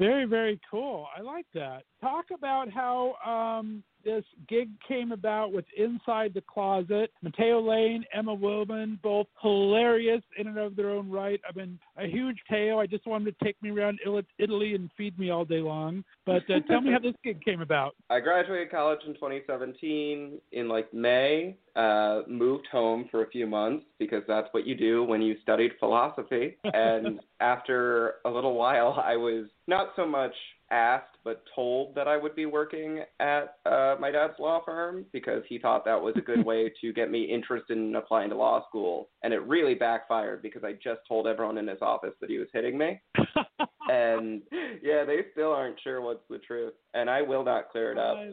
S3: very, very cool. I like that. Talk about how um this gig came about with Inside the Closet. Matteo Lane, Emma Willmann, both hilarious in and of their own right. I've been a huge Teo. I just wanted to take me around Italy and feed me all day long. But uh, tell me how this gig came about.
S6: I graduated college in 2017 in like May. Uh, moved home for a few months because that's what you do when you studied philosophy. and after a little while, I was not so much asked but told that I would be working at uh, my dad's law firm because he thought that was a good way to get me interested in applying to law school. And it really backfired because I just told everyone in his office that he was hitting me. and yeah, they still aren't sure what's the truth, and I will not clear it up.
S3: I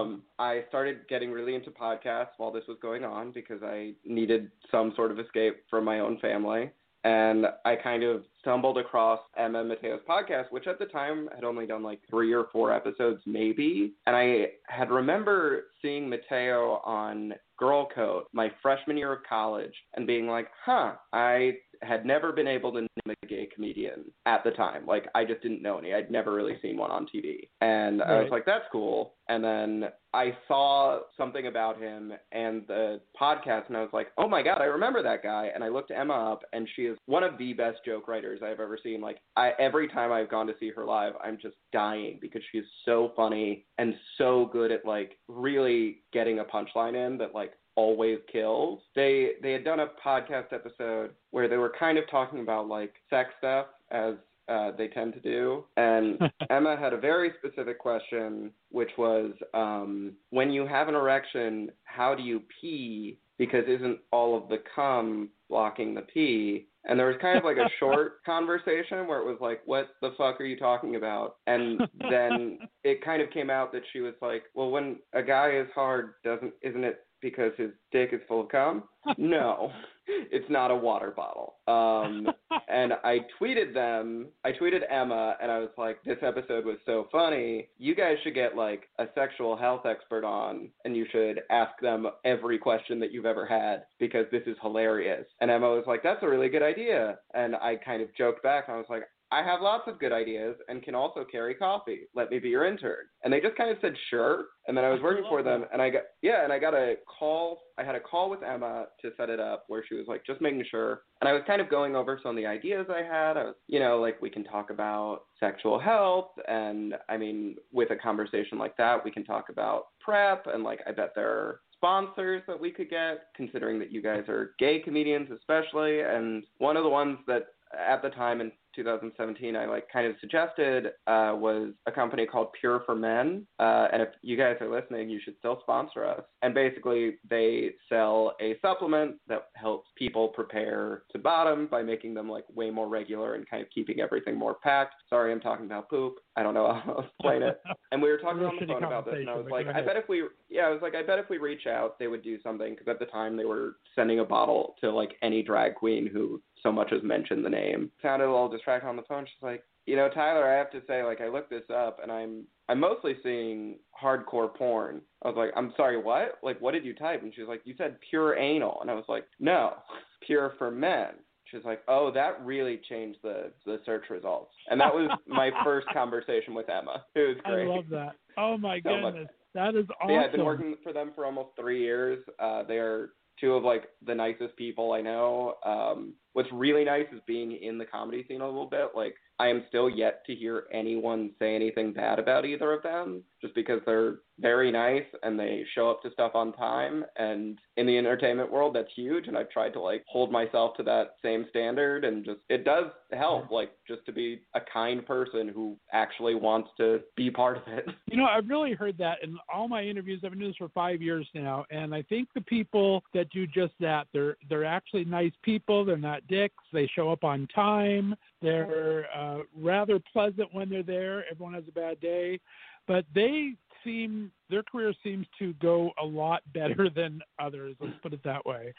S6: Um, I started getting really into podcasts while this was going on because I needed some sort of escape from my own family. And I kind of stumbled across Emma Matteo's podcast, which at the time had only done like three or four episodes, maybe. And I had remember seeing Matteo on Girl Code my freshman year of college and being like, huh, I had never been able to name a gay comedian at the time. Like, I just didn't know any. I'd never really seen one on TV. And I was like, that's cool. And then I saw something about him and the podcast, and I was like, oh my God, I remember that guy. And I looked Emma up, and she is one of the best joke writers I've ever seen. Like, I every time I've gone to see her live, I'm just dying because she's so funny and so good at like really getting a punchline in that like always kills. They they had done a podcast episode where they were kind of talking about like sex stuff as uh, they tend to do. And Emma had a very specific question, which was um, when you have an erection, how do you pee? Because isn't all of the cum blocking the pee? And there was kind of like a short conversation where it was like, what the fuck are you talking about? And then it kind of came out that she was like, well, when a guy is hard, doesn't isn't it because his dick is full of cum? No, it's not a water bottle. Um, and I tweeted them. I tweeted Emma, and I was like, "This episode was so funny. You guys should get like a sexual health expert on, and you should ask them every question that you've ever had because this is hilarious." And Emma was like, "That's a really good idea." And I kind of joked back. I was like, I have lots of good ideas and can also carry coffee. Let me be your intern. And they just kind of said sure. And then I was working for them and I got yeah, and I got a call I had a call with Emma to set it up where she was like just making sure. And I was kind of going over some of the ideas I had. I was you know, like we can talk about sexual health and I mean with a conversation like that we can talk about prep and like I bet there are sponsors that we could get, considering that you guys are gay comedians especially. And one of the ones that at the time in 2017 I like kind of suggested uh, was a company called Pure for Men. Uh, and if you guys are listening, you should still sponsor us. And basically, they sell a supplement that helps people prepare to bottom by making them like way more regular and kind of keeping everything more packed. Sorry, I'm talking about poop. I don't know how to explain it. And we were talking on the phone about this, and I was like, I bet if we, yeah, I was like, I bet if we reach out, they would do something because at the time they were sending a bottle to like any drag queen who so much as mentioned the name. Sounded a little distracted on the phone. She's like, you know, Tyler, I have to say, like, I looked this up and I'm I'm mostly seeing hardcore porn. I was like, I'm sorry, what? Like, what did you type? And she's like, you said pure anal, and I was like, no, pure for men. She's like, "Oh, that really changed the the search results," and that was my first conversation with Emma. It was great.
S3: I love that. Oh my
S6: So much.
S3: goodness, that is awesome.
S6: Yeah, I've been working for them for almost three years. Uh, they are two of like the nicest people I know. Um, what's really nice is being in the comedy scene a little bit. Like I am still yet to hear anyone say anything bad about either of them, just because they're very nice and they show up to stuff on time. And in the entertainment world, that's huge. And I've tried to like hold myself to that same standard, and just it does help, like just to be a kind person who actually wants to be part of it.
S3: You know, I've really heard that in all my interviews. I've been doing this for five years now, and I think the people that do just that, they're they're actually nice people. They're not dicks. They show up on time. They're uh, rather pleasant when they're there. Everyone has a bad day, but they seem their career seems to go a lot better than others. Let's put it that way.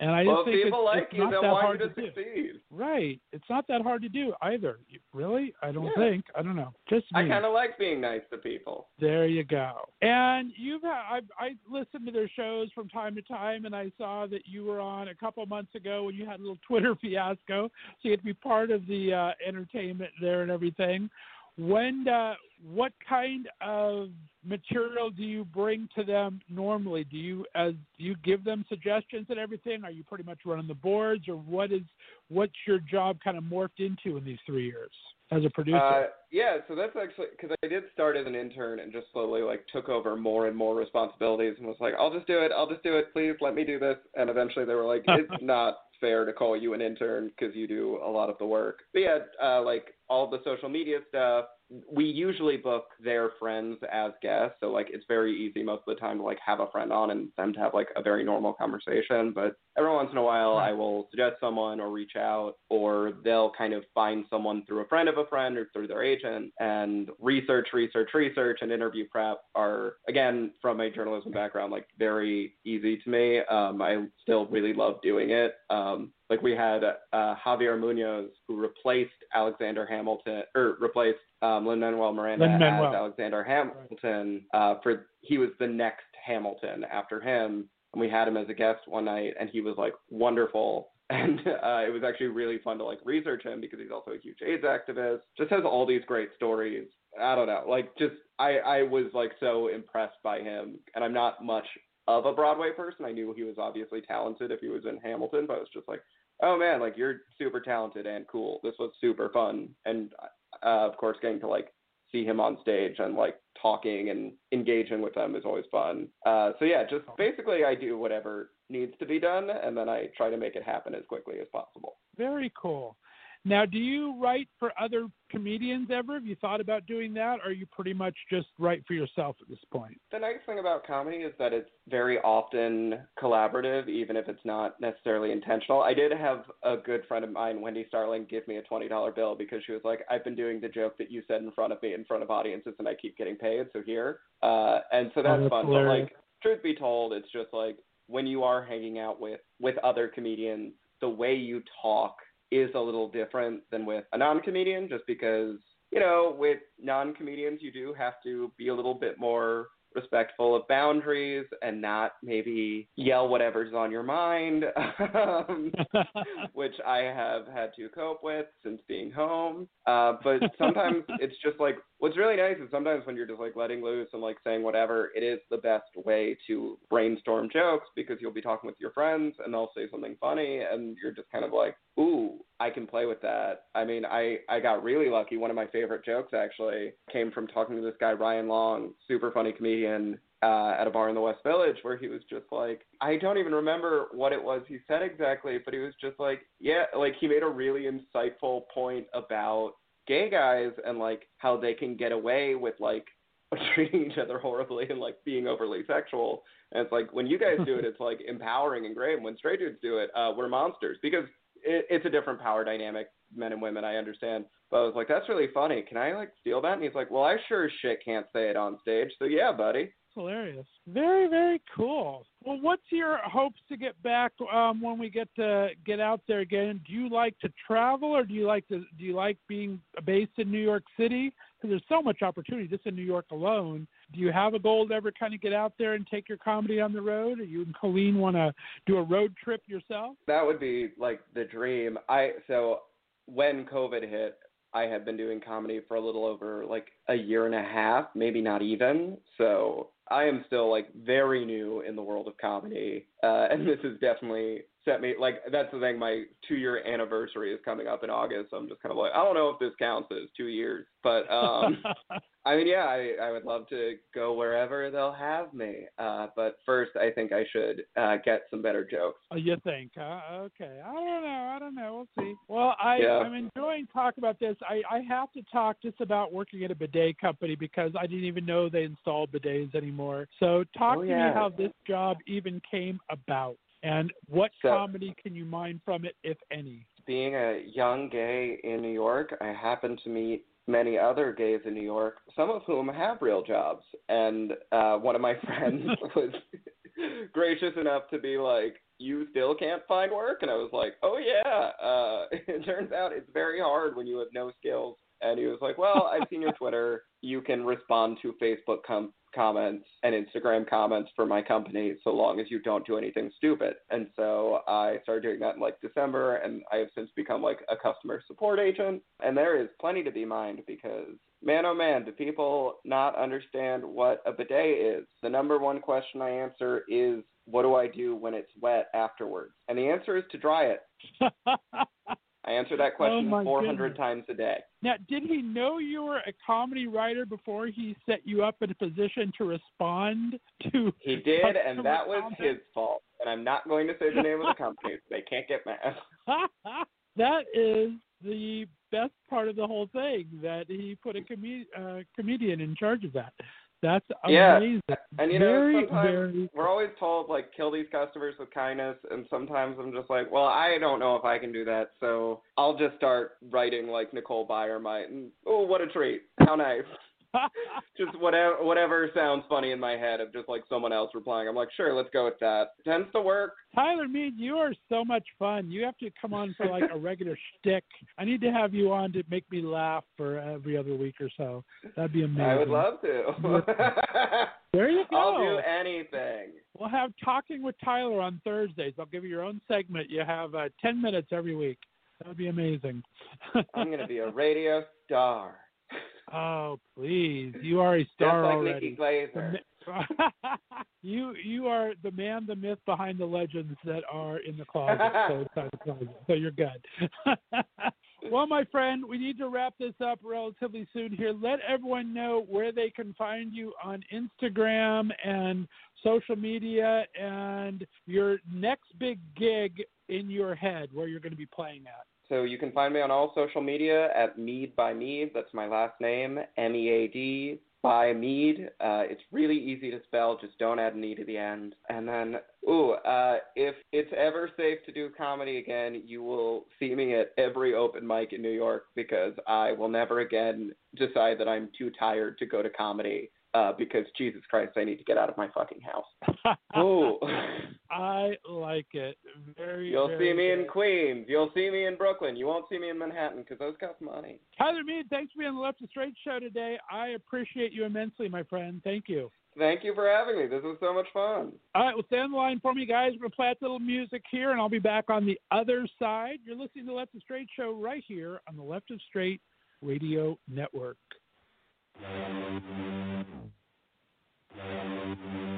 S3: And I
S6: well,
S3: just think
S6: people
S3: it's,
S6: like
S3: it's
S6: you,
S3: not that
S6: want
S3: hard
S6: you to
S3: do.
S6: succeed.
S3: Right. It's not that hard to do either. Really? I don't
S6: Yeah.
S3: think. I don't know. Just me.
S6: I kind of like being nice to people.
S3: There you go. And you've had, I I listened to their shows from time to time, and I saw that you were on a couple months ago when you had a little Twitter fiasco. So you had to be part of the uh, entertainment there and everything. When uh, what kind of material do you bring to them normally? Do you as do you give them suggestions and everything? Are you pretty much running the boards, or what is what's your job kind of morphed into in these three years as a producer?
S6: Uh, yeah, so that's actually because I did start as an intern and just slowly like took over more and more responsibilities and was like, I'll just do it, I'll just do it, please let me do this. And eventually they were like, it's not fair to call you an intern because you do a lot of the work. But yeah, uh, like all the social media stuff. We usually book their friends as guests, so like it's very easy most of the time to like have a friend on and them to have like a very normal conversation. But every once in a while, I will suggest someone or reach out, or they'll kind of find someone through a friend of a friend or through their agent. And research, research, research, and interview prep are again from a journalism background like very easy to me. Um, I still really love doing it. Um, like we had uh, Javier Munoz who replaced Alexander Hamilton or replaced um, Lin Manuel Miranda
S3: Lin-Manuel.
S6: as Alexander Hamilton. Uh, for he was the next Hamilton after him, and we had him as a guest one night, and he was like wonderful. And uh, it was actually really fun to like research him because he's also a huge AIDS activist. Just has all these great stories. I don't know, like just I I was like so impressed by him, and I'm not much of a Broadway person. I knew he was obviously talented if he was in Hamilton, but I was just like, oh man, like you're super talented and cool. This was super fun, and uh, of course, getting to like see him on stage and like talking and engaging with them is always fun. Uh, so yeah, just basically I do whatever needs to be done, and then I try to make it happen as quickly as possible.
S3: Very cool. Now, do you write for other comedians ever? Have you thought about doing that, or are you pretty much just write for yourself at this point?
S6: The nice thing about comedy is that it's very often collaborative, even if it's not necessarily intentional. I did have a good friend of mine, Wendy Starling, give me a twenty dollar bill because she was like, "I've been doing the joke that you said in front of me in front of audiences, and I keep getting paid, so here." Uh, and so that's,
S3: Oh, that's
S6: fun.
S3: hilarious.
S6: But like, truth be told, it's just like when you are hanging out with with other comedians, the way you talk is a little different than with a non-comedian, just because you know, with non-comedians, you do have to be a little bit more respectful of boundaries and not maybe yell whatever's on your mind, um, which I have had to cope with since being home. Uh, but sometimes it's just like what's really nice is sometimes when you're just like letting loose and like saying whatever, it is the best way to brainstorm jokes because you'll be talking with your friends and they'll say something funny and you're just kind of like, ooh, I can play with that. I mean, I I got really lucky. One of my favorite jokes actually came from talking to this guy Ryan Long, super funny comedian uh, at a bar in the West Village where he was just like, I don't even remember what it was he said exactly, but he was just like, yeah, like he made a really insightful point about gay guys and like how they can get away with like treating each other horribly and like being overly sexual. And it's like when you guys do it, it's like empowering and great. And when straight dudes do it, uh, we're monsters because it, it's a different power dynamic, men and women. I understand, but I was like, that's really funny. Can I like steal that? And he's like, well, I sure as shit can't say it on stage. So yeah, buddy.
S3: Hilarious. Very, very cool. Well, what's your hopes to get back um, when we get to get out there again? Do you like to travel, or do you like to do you like being based in New York City? Because there's so much opportunity just in New York alone. Do you have a goal to ever kind of get out there and take your comedy on the road? Or you and Colleen want to do a road trip yourself?
S6: That would be like the dream. I so when COVID hit, I have been doing comedy for a little over like a year and a half, maybe not even. So I am still like very new in the world of comedy, uh, and this has definitely set me like that's the thing. My two year anniversary is coming up in August. So I'm just kind of like I don't know if this counts as two years, but um, I mean, yeah, I, I would love to go wherever they'll have me. Uh, but first, I think I should uh, get some better jokes.
S3: Oh, you think? Uh, okay. I don't know. I don't know. We'll see. Well, I,
S6: Yeah.
S3: I'm enjoying talking about this. I, I have to talk just about working at a bidet company because I didn't even know they installed bidets anymore. So talk
S6: Oh,
S3: to
S6: yeah.
S3: me how this job even came about and what
S6: So-
S3: comedy can you mine from it, if any?
S6: being a young gay in New York, I happened to meet many other gays in New York, some of whom have real jobs. And uh, one of my friends was gracious enough to be like, You still can't find work? And I was like, Oh, yeah. Uh, it turns out it's very hard when you have no skills. And he was like, Well, I've seen your Twitter. You can respond to Facebook com- comments and Instagram comments for my company so long as you don't do anything stupid. And so I started doing that in like December and I have since become like a customer support agent. And there is plenty to be mined because man oh man, do people not understand what a bidet is? The number one question I answer is what do I do when it's wet afterwards? And the answer is to dry it. I answer that question
S3: Oh,
S6: 400
S3: goodness.
S6: times a day.
S3: Now, did he know you were a comedy writer before he set you up in a position to respond to?
S6: He did, and that was
S3: comments?
S6: his fault. And I'm not going to say the name of the company. so They can't get mad.
S3: that is the best part of the whole thing that he put a com- uh, comedian in charge of that. That's
S6: Yeah.
S3: amazing.
S6: And you know,
S3: very,
S6: sometimes
S3: very
S6: we're always told like kill these customers with kindness, and sometimes I'm just like, well, I don't know if I can do that, so I'll just start writing like Nicole Byer might. And, oh, what a treat! How nice. just whatever whatever sounds funny in my head of just like someone else replying. I'm like, sure, let's go with that. Tends to work.
S3: Tyler Mead, you are so much fun. You have to come on for like a regular shtick. I need to have you on to make me laugh for every other week or so. That'd be amazing.
S6: I would love to.
S3: There you go.
S6: I'll do anything.
S3: We'll have talking with Tyler on Thursdays. I'll give you your own segment. You have uh, ten minutes every week. That would be amazing.
S6: I'm gonna be a radio star,
S3: oh, please! You are a star just
S6: like
S3: already.
S6: Nikki
S3: you you are the man, the myth behind the legends that are in the closet. so, the closet. so you're good. well, my friend, we need to wrap this up relatively soon here. Let everyone know where they can find you on Instagram and social media, and your next big gig in your head, where you're going to be playing at.
S6: So you can find me on all social media at Mead by Mead. That's my last name, M E A D by Mead. Uh, it's really easy to spell. Just don't add an e to the end. And then, ooh, uh, if it's ever safe to do comedy again, you will see me at every open mic in New York because I will never again decide that I'm too tired to go to comedy. Uh, because Jesus Christ, I need to get out of my fucking house. oh,
S3: I like it. Very.
S6: You'll
S3: very
S6: see me in. Queens. You'll see me in Brooklyn. You won't see me in Manhattan because those cost money.
S3: Tyler Mead, thanks for being on the Left of Straight show today. I appreciate you immensely, my friend. Thank you.
S6: Thank you for having me. This was so much fun.
S3: All right, well, stand in the line for me, guys. We're going to play a little music here, and I'll be back on the other side. You're listening to the Left of Straight show right here on the Left of Straight Radio Network.
S5: Thank you.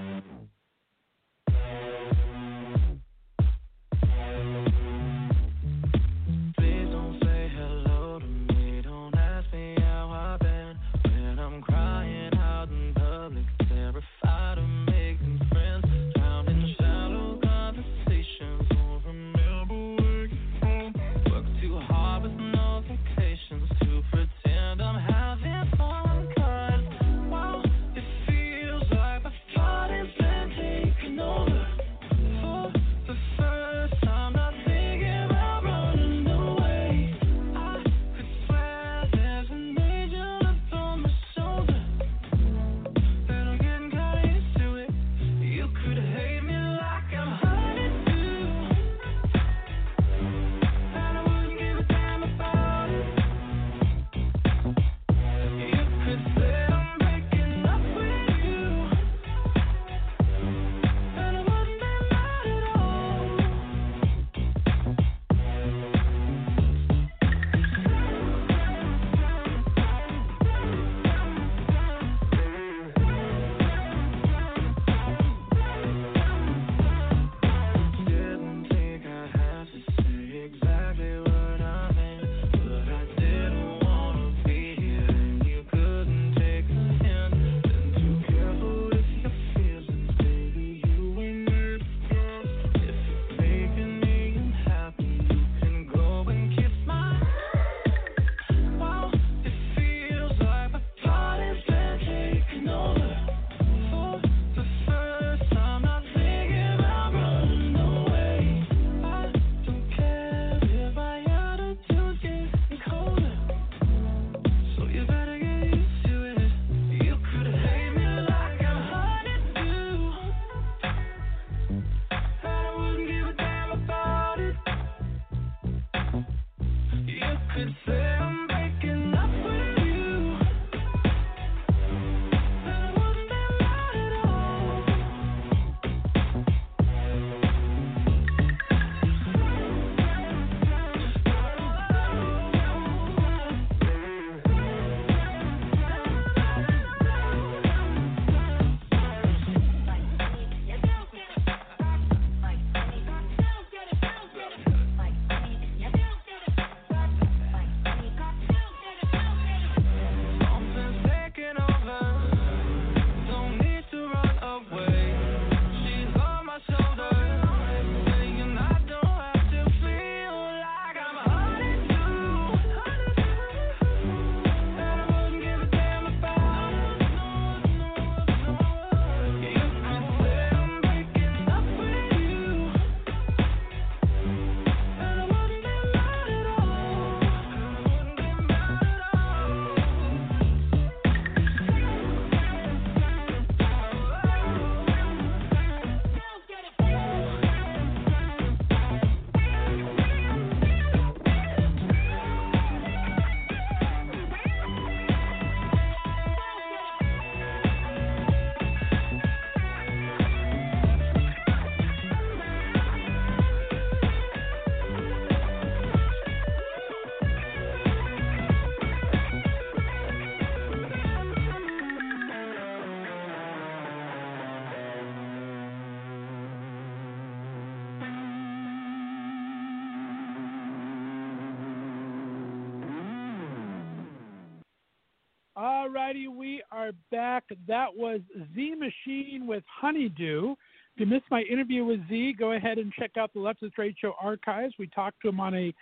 S3: Alrighty, we are back. That was Z Machine with Honeydew. If you missed my interview with Z, go ahead and check out the Left of Straight Show archives. We talked to him on a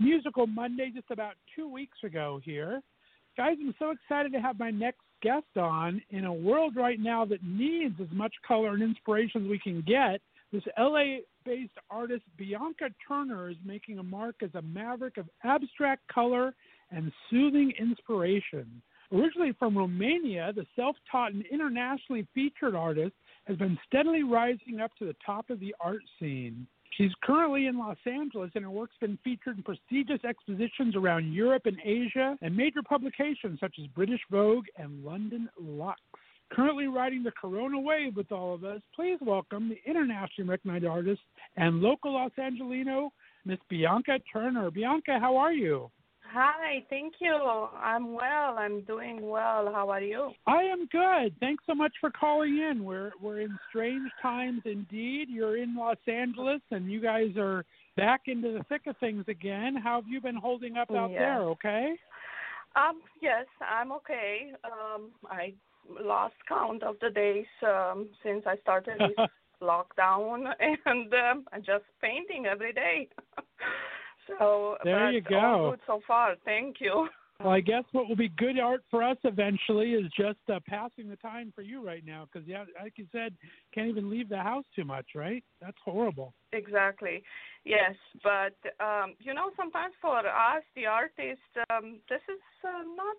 S3: musical Monday just about two weeks ago here. Guys, I'm so excited to have my next guest on. In a world right now that needs as much color and inspiration as we can get, this LA based artist Bianca Turner is making a mark as a maverick of abstract color and soothing inspiration. Originally from Romania, the self taught and internationally featured artist has been steadily rising up to the top of the art scene. She's currently in Los Angeles, and her work's been featured in prestigious expositions around Europe and Asia and major publications such as British Vogue and London Lux. Currently riding the Corona wave with all of us, please welcome the internationally recognized artist and local Los Angelino, Miss Bianca Turner. Bianca, how are you?
S7: Hi, thank you. I'm well. I'm doing well. How are you?
S3: I am good. Thanks so much for calling in. We're we're in strange times indeed. You're in Los Angeles and you guys are back into the thick of things again. How have you been holding up out there, okay?
S7: Um, yes, I'm okay. Um, I lost count of the days um, since I started this lockdown, and um, I'm just painting every day. so
S3: There you go.
S7: good so far. Thank you.
S3: Well, I guess what will be good art for us eventually is just uh, passing the time for you right now because, yeah, like you said, can't even leave the house too much, right? That's horrible.
S7: Exactly. Yes, but um, you know, sometimes for us, the artists, um, this is uh, not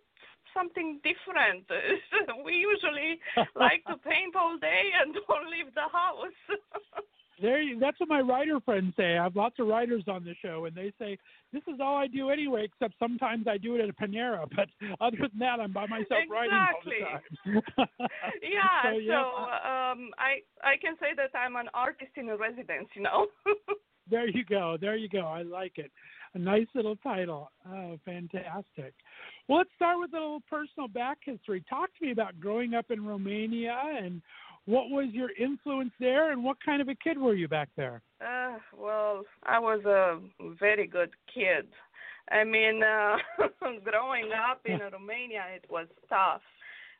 S7: something different. we usually like to paint all day and don't leave the house.
S3: There, that's what my writer friends say. I have lots of writers on the show, and they say this is all I do anyway. Except sometimes I do it at a Panera, but other than that, I'm by myself writing all the time.
S7: yeah,
S3: So,
S7: so,
S3: yeah,
S7: um, I I can say that I'm an artist in a residence. You know.
S3: There you go. There you go. I like it. A nice little title. Oh, fantastic. Well, let's start with a little personal back history. Talk to me about growing up in Romania and what was your influence there and what kind of a kid were you back there?
S7: Uh, well, I was a very good kid. I mean, uh, growing up in Romania, it was tough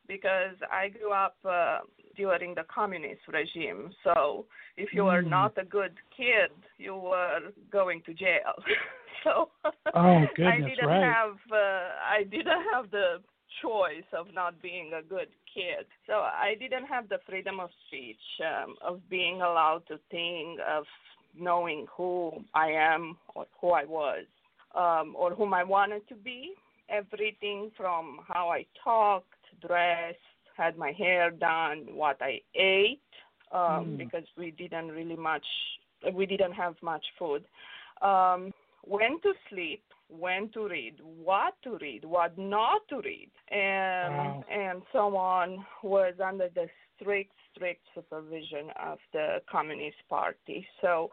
S7: because I grew up uh, during the communist regime. So if you were
S3: Mm.
S7: not a good kid, you were going to jail. so
S3: Oh,
S7: I didn't
S3: right.
S7: have uh, I didn't have the choice of not being a good kid. So I didn't have the freedom of speech, um, of being allowed to think, of knowing who I am or who I was, um, or whom I wanted to be. Everything from how I talked, dressed, had my hair done, what I ate, um,
S3: Mm.
S7: because we didn't really much, we didn't have much food. Um, when to sleep, when to read, what to read, what not to read, and
S3: Wow.
S7: and so on was under the strict, strict supervision of the Communist Party. So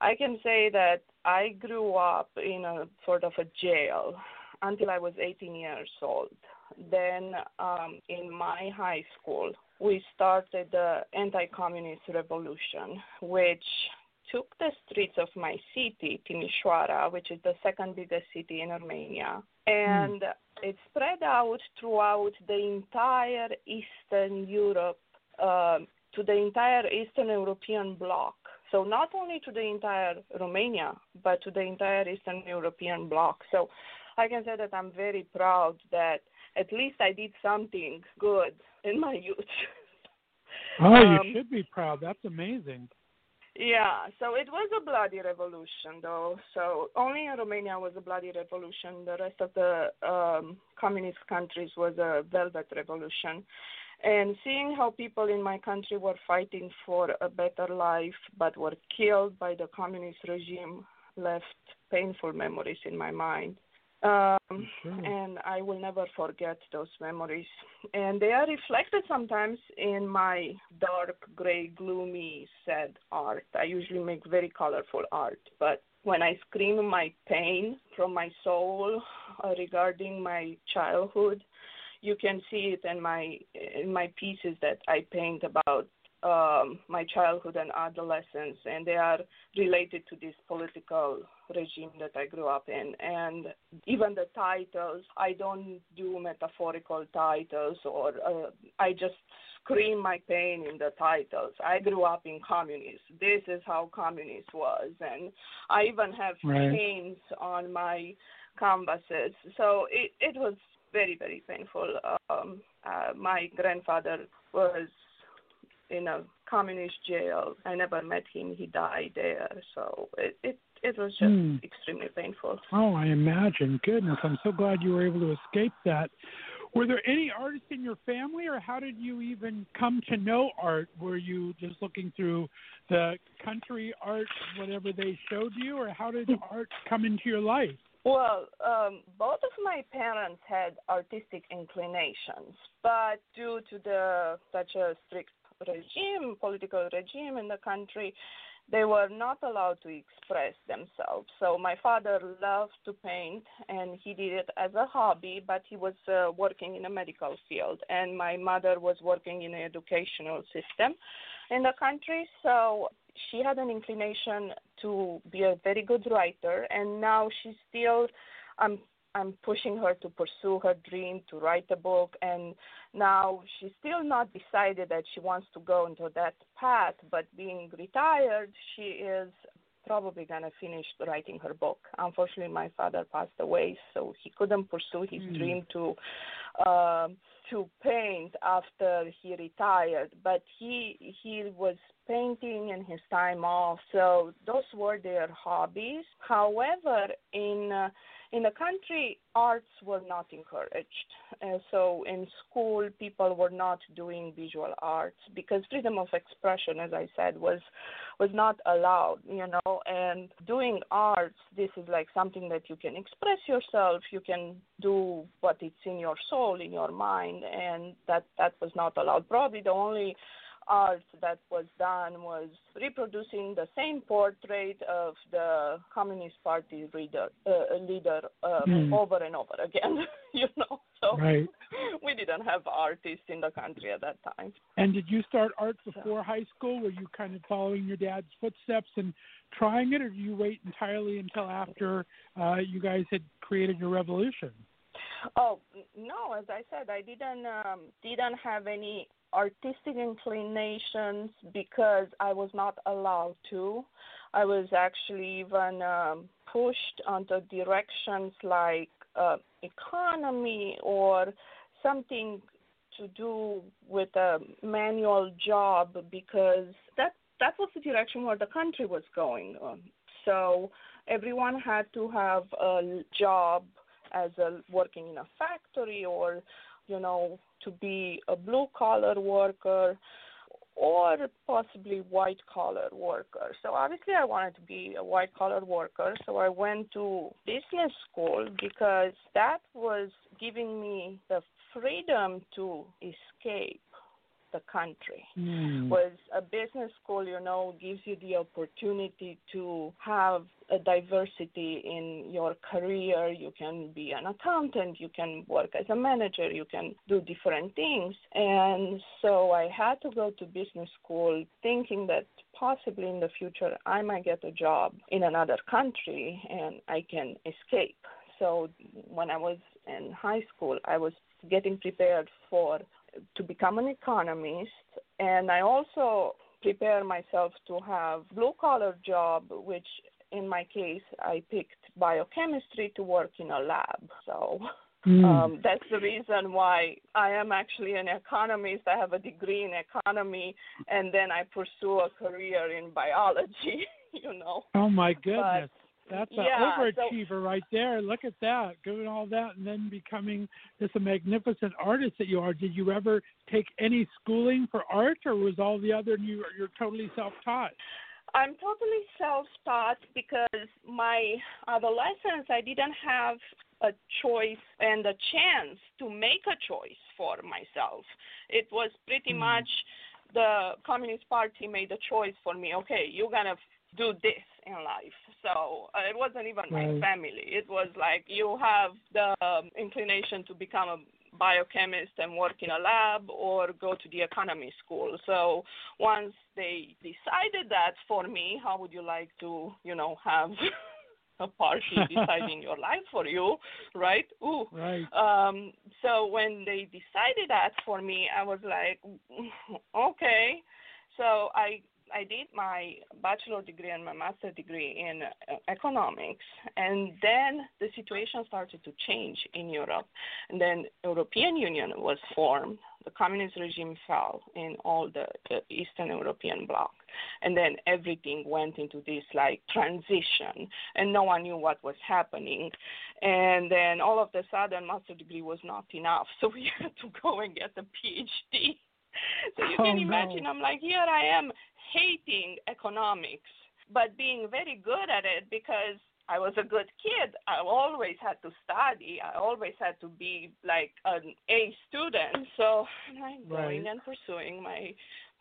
S7: I can say that I grew up in a sort of a jail until I was 18 years old. Then um, in my high school, we started the anti-communist revolution, which took the streets of my city, Timișoara, which is the second biggest city in Romania, and it spread out throughout the entire Eastern Europe, um to the entire Eastern European bloc. So not only to the entire Romania, but to the entire Eastern European bloc. So I can say that I'm very proud that at least I did something good in my youth.
S3: Oh, you
S7: Um,
S3: should be proud. That's amazing.
S7: Yeah, so it was a bloody revolution, though. So only in Romania was a bloody revolution. The rest of the um, communist countries was a velvet revolution. And seeing how people in my country were fighting for a better life but were killed by the communist regime left painful memories in my mind. Um,
S3: Sure.
S7: and I will never forget those memories. And they are reflected sometimes in my dark, gray, gloomy, sad art. I usually make very colorful art, but when I scream my pain from my soul uh, regarding my childhood, you can see it in my in my pieces that I paint about um, my childhood and adolescence, and they are related to this political regime that I grew up in. And even the titles, I don't do metaphorical titles, or uh, I just scream my pain in the titles. I grew up in communism. This is how communist was, and I even have
S3: Right.
S7: chains on my canvases. So it it was very very painful. Um, uh, my grandfather was in a communist jail. I never met him. He died there. So it it it was just
S3: Hmm.
S7: extremely painful.
S3: Oh, I imagine. Goodness, I'm so glad you were able to escape that. Were there any artists in your family, or how did you even come to know art? Were you just looking through the country art, whatever they showed you, or how did art come into your life?
S7: Well, um, both of my parents had artistic inclinations, but due to the such a strict regime, political regime in the country, they were not allowed to express themselves. So my father loved to paint, and he did it as a hobby, but he was uh, working in a medical field, and my mother was working in an educational system in the country. So she had an inclination to be a very good writer, and now she's still. I'm I'm pushing her to pursue her dream to write a book, and now she's still not decided that she wants to go into that path. But being retired, she is probably gonna finish writing her book. Unfortunately, my father passed away, so he couldn't pursue his
S3: Hmm.
S7: dream to um, to paint after he retired. But he he was painting in his time off, so those were their hobbies. However, in uh, in the country, arts were not encouraged. Uh, so in school, people were not doing visual arts because freedom of expression, as I said, was was not allowed. You know, and doing arts, this is like something that you can express yourself. You can do what it's in your soul, in your mind, and that that was not allowed. Probably the only art that was done was reproducing the same portrait of the Communist Party leader, uh, leader um,
S3: Hmm.
S7: over and over again. you know, so
S3: Right.
S7: we didn't have artists in the country at that time.
S3: And did you start art before high school? Were you kind of following your dad's footsteps and trying it, or did you wait entirely until after uh, you guys had created your revolution?
S7: Oh no, as I said, I didn't um, didn't have any artistic inclinations because I was not allowed to. I was actually even um, pushed onto directions like uh, economy or something to do with a manual job because that that was the direction where the country was going. So everyone had to have a job as a working in a factory or you know to be a blue collar worker or possibly white collar worker. So obviously I wanted to be a white collar worker, so I went to business school because that was giving me the freedom to escape the country
S3: Hmm.
S7: was a business school, you know, gives you the opportunity to have a diversity in your career. You can be an accountant, you can work as a manager, you can do different things. And so I had to go to business school thinking that possibly in the future I might get a job in another country and I can escape. So when I was in high school, I was getting prepared for to become an economist and I also prepare myself to have blue collar job which in my case I picked biochemistry to work in a lab. So
S3: Hmm.
S7: um, that's the reason why I am actually an economist. I have a degree in economy and then I pursue a career in biology, you know.
S3: Oh my goodness. That's an
S7: yeah, so-
S3: overachiever right there. Look at that. Doing all that and then becoming this a magnificent artist that you are. Did you ever take any schooling for art or was all the other you you're totally self taught?
S7: I'm totally self-taught because my adolescence I didn't have a choice and a chance to make a choice for myself. It was pretty
S3: Hmm.
S7: much the Communist Party made a choice for me. Okay, you're gonna do this in life. So uh, it wasn't even my family. It was like you have the um, inclination to become a biochemist and work in a lab or go to the economy school. So once they decided that for me, how would you like to, you know, have a party deciding your life for you, right? Ooh.
S3: Right.
S7: Um, so when they decided that for me, I was like, okay. So I I did my bachelor degree and my master degree in uh, economics, and then the situation started to change in Europe. And then European Union was formed. The communist regime fell in all the, the Eastern European bloc, and then everything went into this like transition, and no one knew what was happening. And then all of a sudden, master degree was not enough, so we had to go and get a PhD. So you
S3: Oh,
S7: can
S3: no.
S7: imagine, I'm like, here I am hating economics, but being very good at it because I was a good kid. I always had to study. I always had to be like an A student. So I'm going
S3: Right.
S7: and pursuing my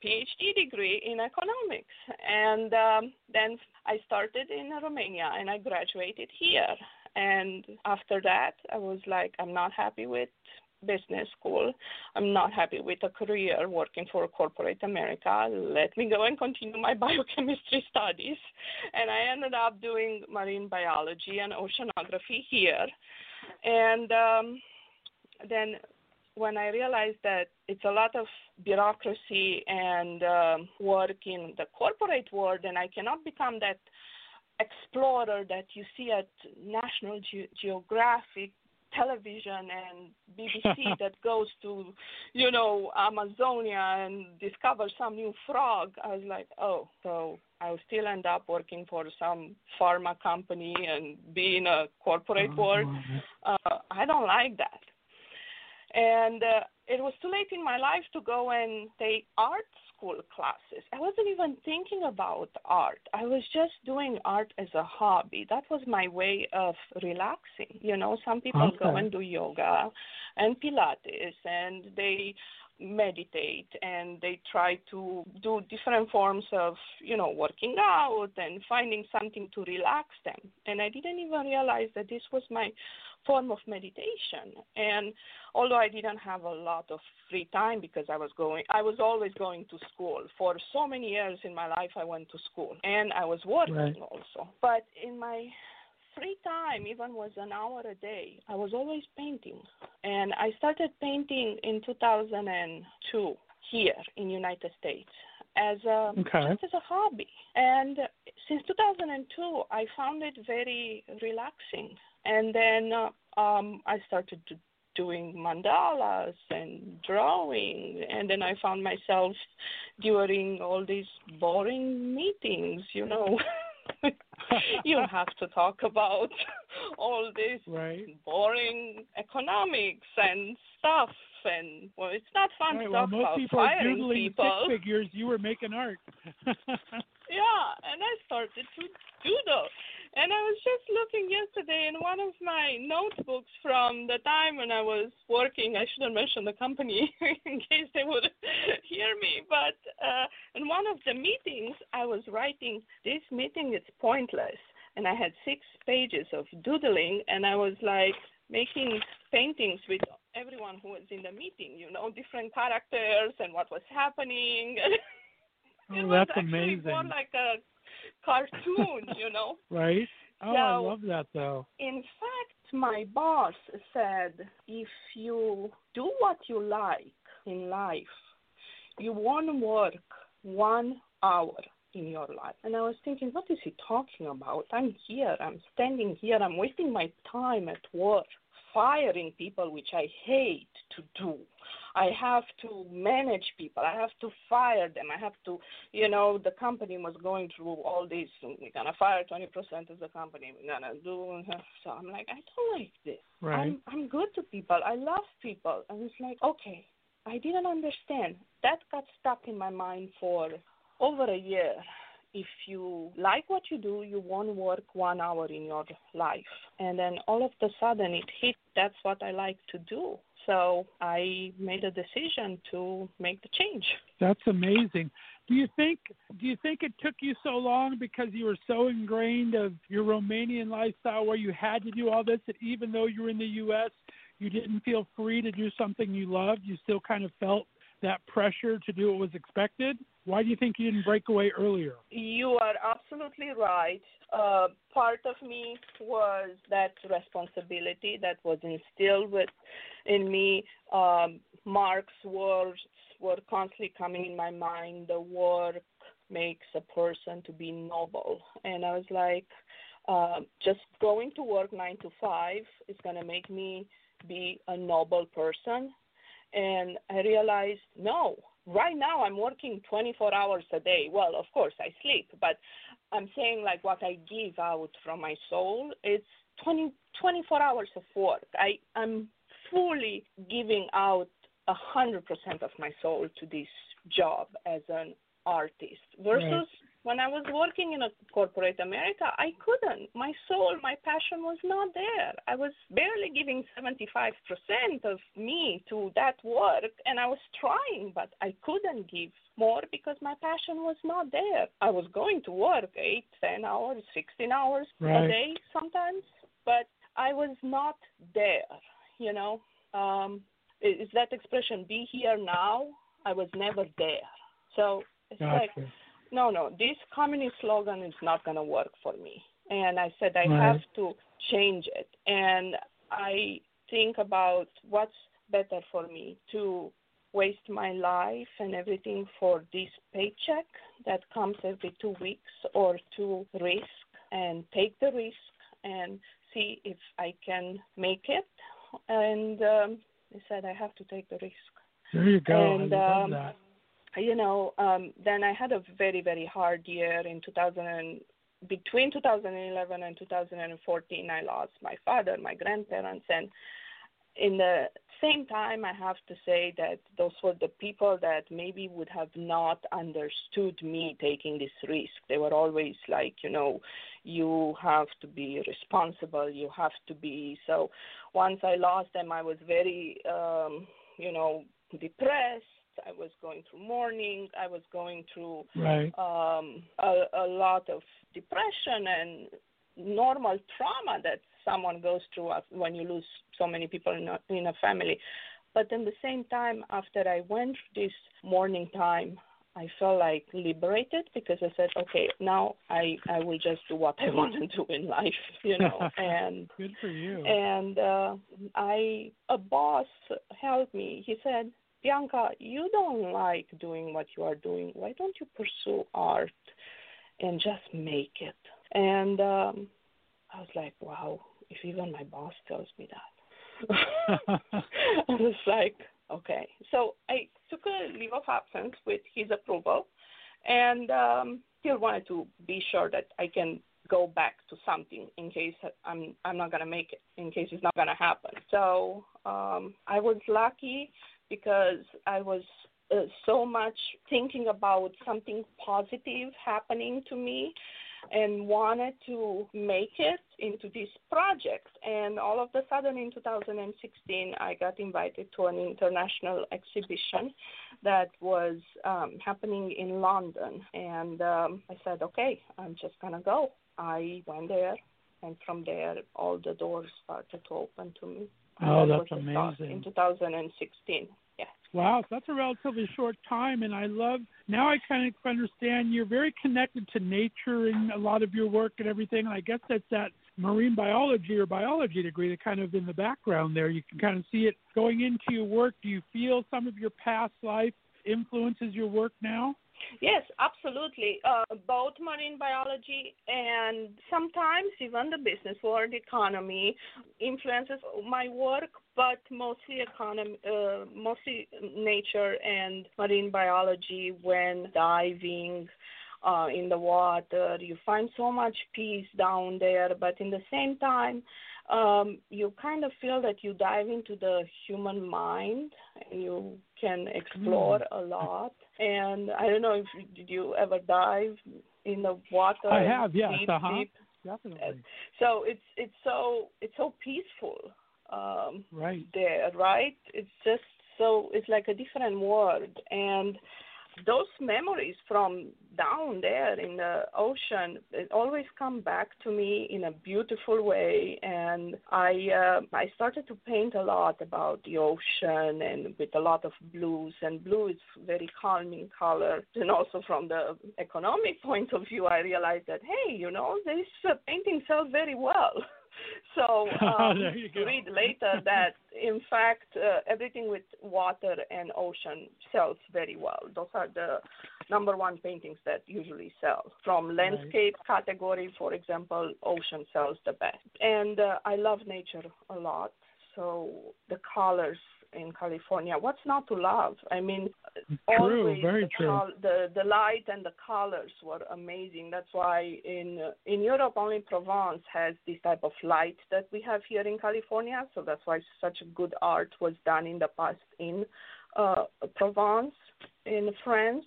S7: PhD degree in economics. And um, then I started in Romania and I graduated here. And after that, I was like, I'm not happy with business school. I'm not happy with a career working for corporate America. Let me go and continue my biochemistry studies. And I ended up doing marine biology and oceanography here. And um, then when I realized that it's a lot of bureaucracy and um, work in the corporate world, and I cannot become that explorer that you see at National Ge- Geographic television and BBC that goes to, you know, Amazonia and discovers some new frog. I was like, oh, so I'll still end up working for some pharma company and be in a corporate world. Uh, I don't like that. And uh, it was too late in my life to go and take art school classes. I wasn't even thinking about art. I was just doing art as a hobby. That was my way of relaxing. You know, some people go and do yoga and Pilates and they meditate and they try to do different forms of, you know, working out and finding something to relax them. And I didn't even realize that this was my form of meditation. And although I didn't have a lot of free time because I was going, I was always going to school. For so many years in my life, I went to school and I was working
S3: Right.
S7: also. But in my free time, even was an hour a day, I was always painting. And I started painting in 2002 here in United States as a
S3: Okay.
S7: just as a hobby. And since 2002, I found it very relaxing. And then uh, um, I started to doing mandalas and drawing and then I found myself during all these boring meetings, you know. you have to talk about all this
S3: Right.
S7: boring economics and stuff and well it's not fun
S3: Right,
S7: to
S3: well, most
S7: about
S3: people are
S7: firing
S3: doodling
S7: people.
S3: stick figures. You were making art.
S7: Yeah, and I started to doodle. And I was just looking yesterday in one of my notebooks from the time when I was working. I shouldn't mention the company in case they would hear me. But uh, in one of the meetings, I was writing, This meeting is pointless. And I had six pages of doodling, and I was like making paintings with everyone who was in the meeting, you know, different characters and what was happening. it
S3: Oh,
S7: was
S3: that's
S7: actually more
S3: amazing.
S7: like a cartoon, you know.
S3: right? Oh, I love that though.
S7: In fact, my boss said if you do what you like in life, you won't work one hour in your life. And I was thinking, what is he talking about? I'm here, I'm standing here, I'm wasting my time at work, firing people, which I hate to do. I have to manage people. I have to fire them. I have to, you know, the company was going through all this. We're gonna fire 20% of the company. We're gonna do. So I'm like, I don't like this.
S3: Right.
S7: I'm I'm good to people. I love people. And it's like, okay, I didn't understand. That got stuck in my mind for over a year. If you like what you do, you won't work one hour in your life. And then all of a sudden it hit that's what I like to do. So I made a decision to make the change.
S3: That's amazing. Do you think do you think it took you so long because you were so ingrained of your Romanian lifestyle where you had to do all this that even though you were in the US you didn't feel free to do something you loved? You still kind of felt that pressure to do what was expected? Why do you think you didn't break away earlier?
S7: You are absolutely right. Uh, part of me was that responsibility that was instilled with in me. Um, Marx words were constantly coming in my mind. The work makes a person to be noble, and I was like, uh, just going to work nine to five is going to make me be a noble person. And I realized, no, right now I'm working 24 hours a day. Well, of course I sleep, but I'm saying like what I give out from my soul, it's 20, 24 hours of work. I, I'm fully giving out a hundred percent of my soul to this job as an artist versus
S3: Right.
S7: When I was working in a corporate America, I couldn't. My soul, my passion was not there. I was barely giving 75% of me to that work, and I was trying, but I couldn't give more because my passion was not there. I was going to work eight, ten hours, 16 hours
S3: Right.
S7: a day sometimes, but I was not there, you know. Um, is that expression, be here now? I was never there. So it's like,
S3: Gotcha.
S7: No, no, this communist slogan is not going to work for me. And I said, I
S3: Right.
S7: have to change it. And I think about what's better for me to waste my life and everything for this paycheck that comes every two weeks or to risk and take the risk and see if I can make it. And um, I said, I have to take the risk
S3: There you go.
S7: And,
S3: I love
S7: um,
S3: that.
S7: You know, um, then I had a very, very hard year in 2000. And, between 2011 and 2014, I lost my father, my grandparents, and in the same time, I have to say that those were the people that maybe would have not understood me taking this risk. They were always like, you know, you have to be responsible, you have to be. So once I lost them, I was very, um, you know, depressed. I was going through mourning. I was going through
S3: Right.
S7: um, a, a lot of depression and normal trauma that someone goes through when you lose so many people in a, in a family. But in the same time, after I went through this mourning time, I felt like liberated because I said, okay, now I I will just do what I want to do in life, you know. and
S3: Good for you.
S7: and uh, I a boss helped me. He said, Bianca, you don't like doing what you are doing. Why don't you pursue art and just make it? And um, I was like, wow, if even my boss tells me that. I was like, okay. So I took a leave of absence with his approval, and um, still wanted to be sure that I can go back to something in case I'm I'm not gonna make it, in case it's not gonna happen. So um, I was lucky because I was uh, so much thinking about something positive happening to me and wanted to make it into this project. And all of a sudden in 2016, I got invited to an international exhibition that was um, happening in London. And um, I said, okay, I'm just going to go. I went there, and from there, all the doors started to open to me.
S3: Oh,
S7: that
S3: that's amazing.
S7: In 2016, yeah.
S3: Wow, that's a relatively short time, and I love now. I kind of understand you're very connected to nature in a lot of your work and everything. And I guess that's that marine biology or biology degree that kind of in the background there. You can kind of see it going into your work. Do you feel some of your past life influences your work now?
S7: Yes, absolutely. Uh, both marine biology and sometimes even the business world economy influences my work, but mostly economy, uh, mostly nature and marine biology. When diving uh, in the water, you find so much peace down there, but in the same time, um, you kind of feel that you dive into the human mind and you can explore a lot. And I don't know if you- did you ever dive in the water?
S3: I have, yes,
S7: deep,
S3: uh-huh.
S7: deep.
S3: Definitely.
S7: So it's it's so it's so peaceful um,
S3: Right.
S7: there, right? It's just so it's like a different world, and those memories from down there in the ocean it always come back to me in a beautiful way. And i uh, i started to paint a lot about the ocean and with a lot of blues. And blue is very calming color. And also from the economic point of view i realized that hey you know this uh, painting sells very well so um,
S3: you
S7: read later that in fact uh, everything with water and ocean sells very well. Those are the number one paintings that usually sell. From landscape category, for example, ocean sells the best. And uh, I love nature a lot. So the colors in California, what's not to love? I mean,
S3: True,
S7: always
S3: very
S7: the,
S3: true.
S7: col- the the light and the colors were amazing. That's why in in Europe only Provence has this type of light that we have here in California. So that's why such good art was done in the past in uh, Provence in France.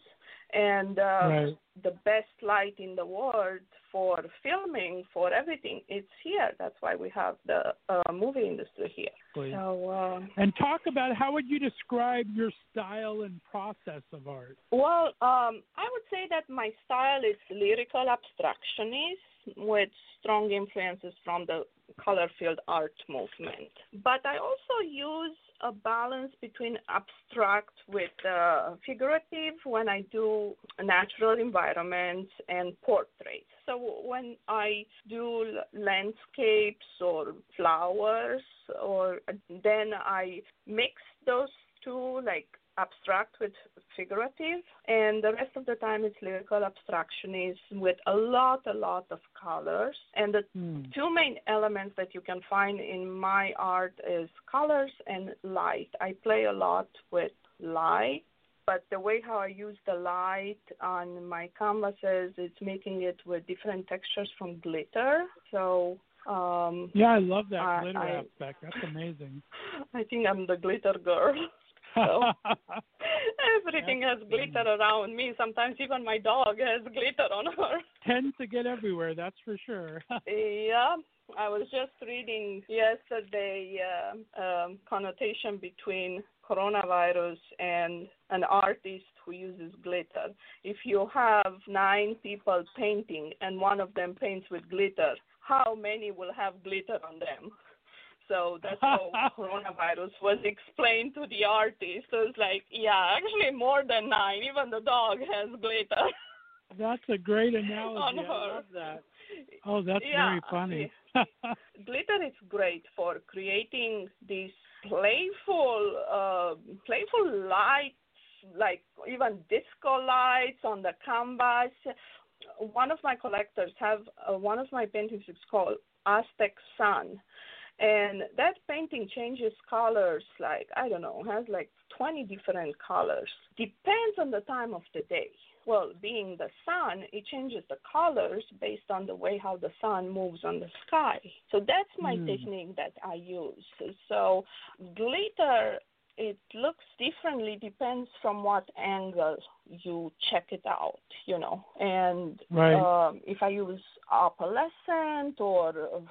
S7: And uh,
S3: Right.
S7: the best light in the world for filming, for everything, it's here. That's why we have the uh, movie industry here.
S3: Please.
S7: So. Uh,
S3: And talk about how would you describe your style and process of art?
S7: Well, um, I would say that my style is lyrical abstractionist with strong influences from the color field art movement. But I also use a balance between abstract with uh, figurative when I do natural environments and portraits. So when I do landscapes or flowers, or then I mix those two, like abstract with figurative, and the rest of the time it's lyrical abstractionism with a lot, a lot of colors. And the
S3: Hmm.
S7: two main elements that you can find in my art is colors and light. I play a lot with light, but the way how I use the light on my canvases is making it with different textures from glitter. So um
S3: Yeah, I love that glitter
S7: I-
S3: aspect. That's amazing.
S7: I think I'm the glitter girl. So everything has glitter around me. Sometimes even my dog has glitter on her.
S3: Tends to get everywhere, that's for sure.
S7: Yeah, I was just reading yesterday uh, um, connotation between coronavirus and an artist who uses glitter. If you have nine people painting and one of them paints with glitter, how many will have glitter on them? So that's how coronavirus was explained to the artist. So it's like, yeah, actually more than nine. Even the dog has glitter.
S3: That's a great analogy. I love that. Oh, that's
S7: Yeah,
S3: very funny.
S7: glitter is great for creating these playful uh, playful lights like even disco lights on the canvas one of my collectors have uh, one of my paintings It's called aztec sun and that painting changes colors like i don't know has like 20 different colors depends on the time of the day well, being the sun, it changes the colors based on the way how the sun moves on the sky. So that's my
S3: Hmm.
S7: technique that I use. So glitter, it looks differently depends from what angle you check it out, you know. And
S3: Right.
S7: um, if I use opalescent or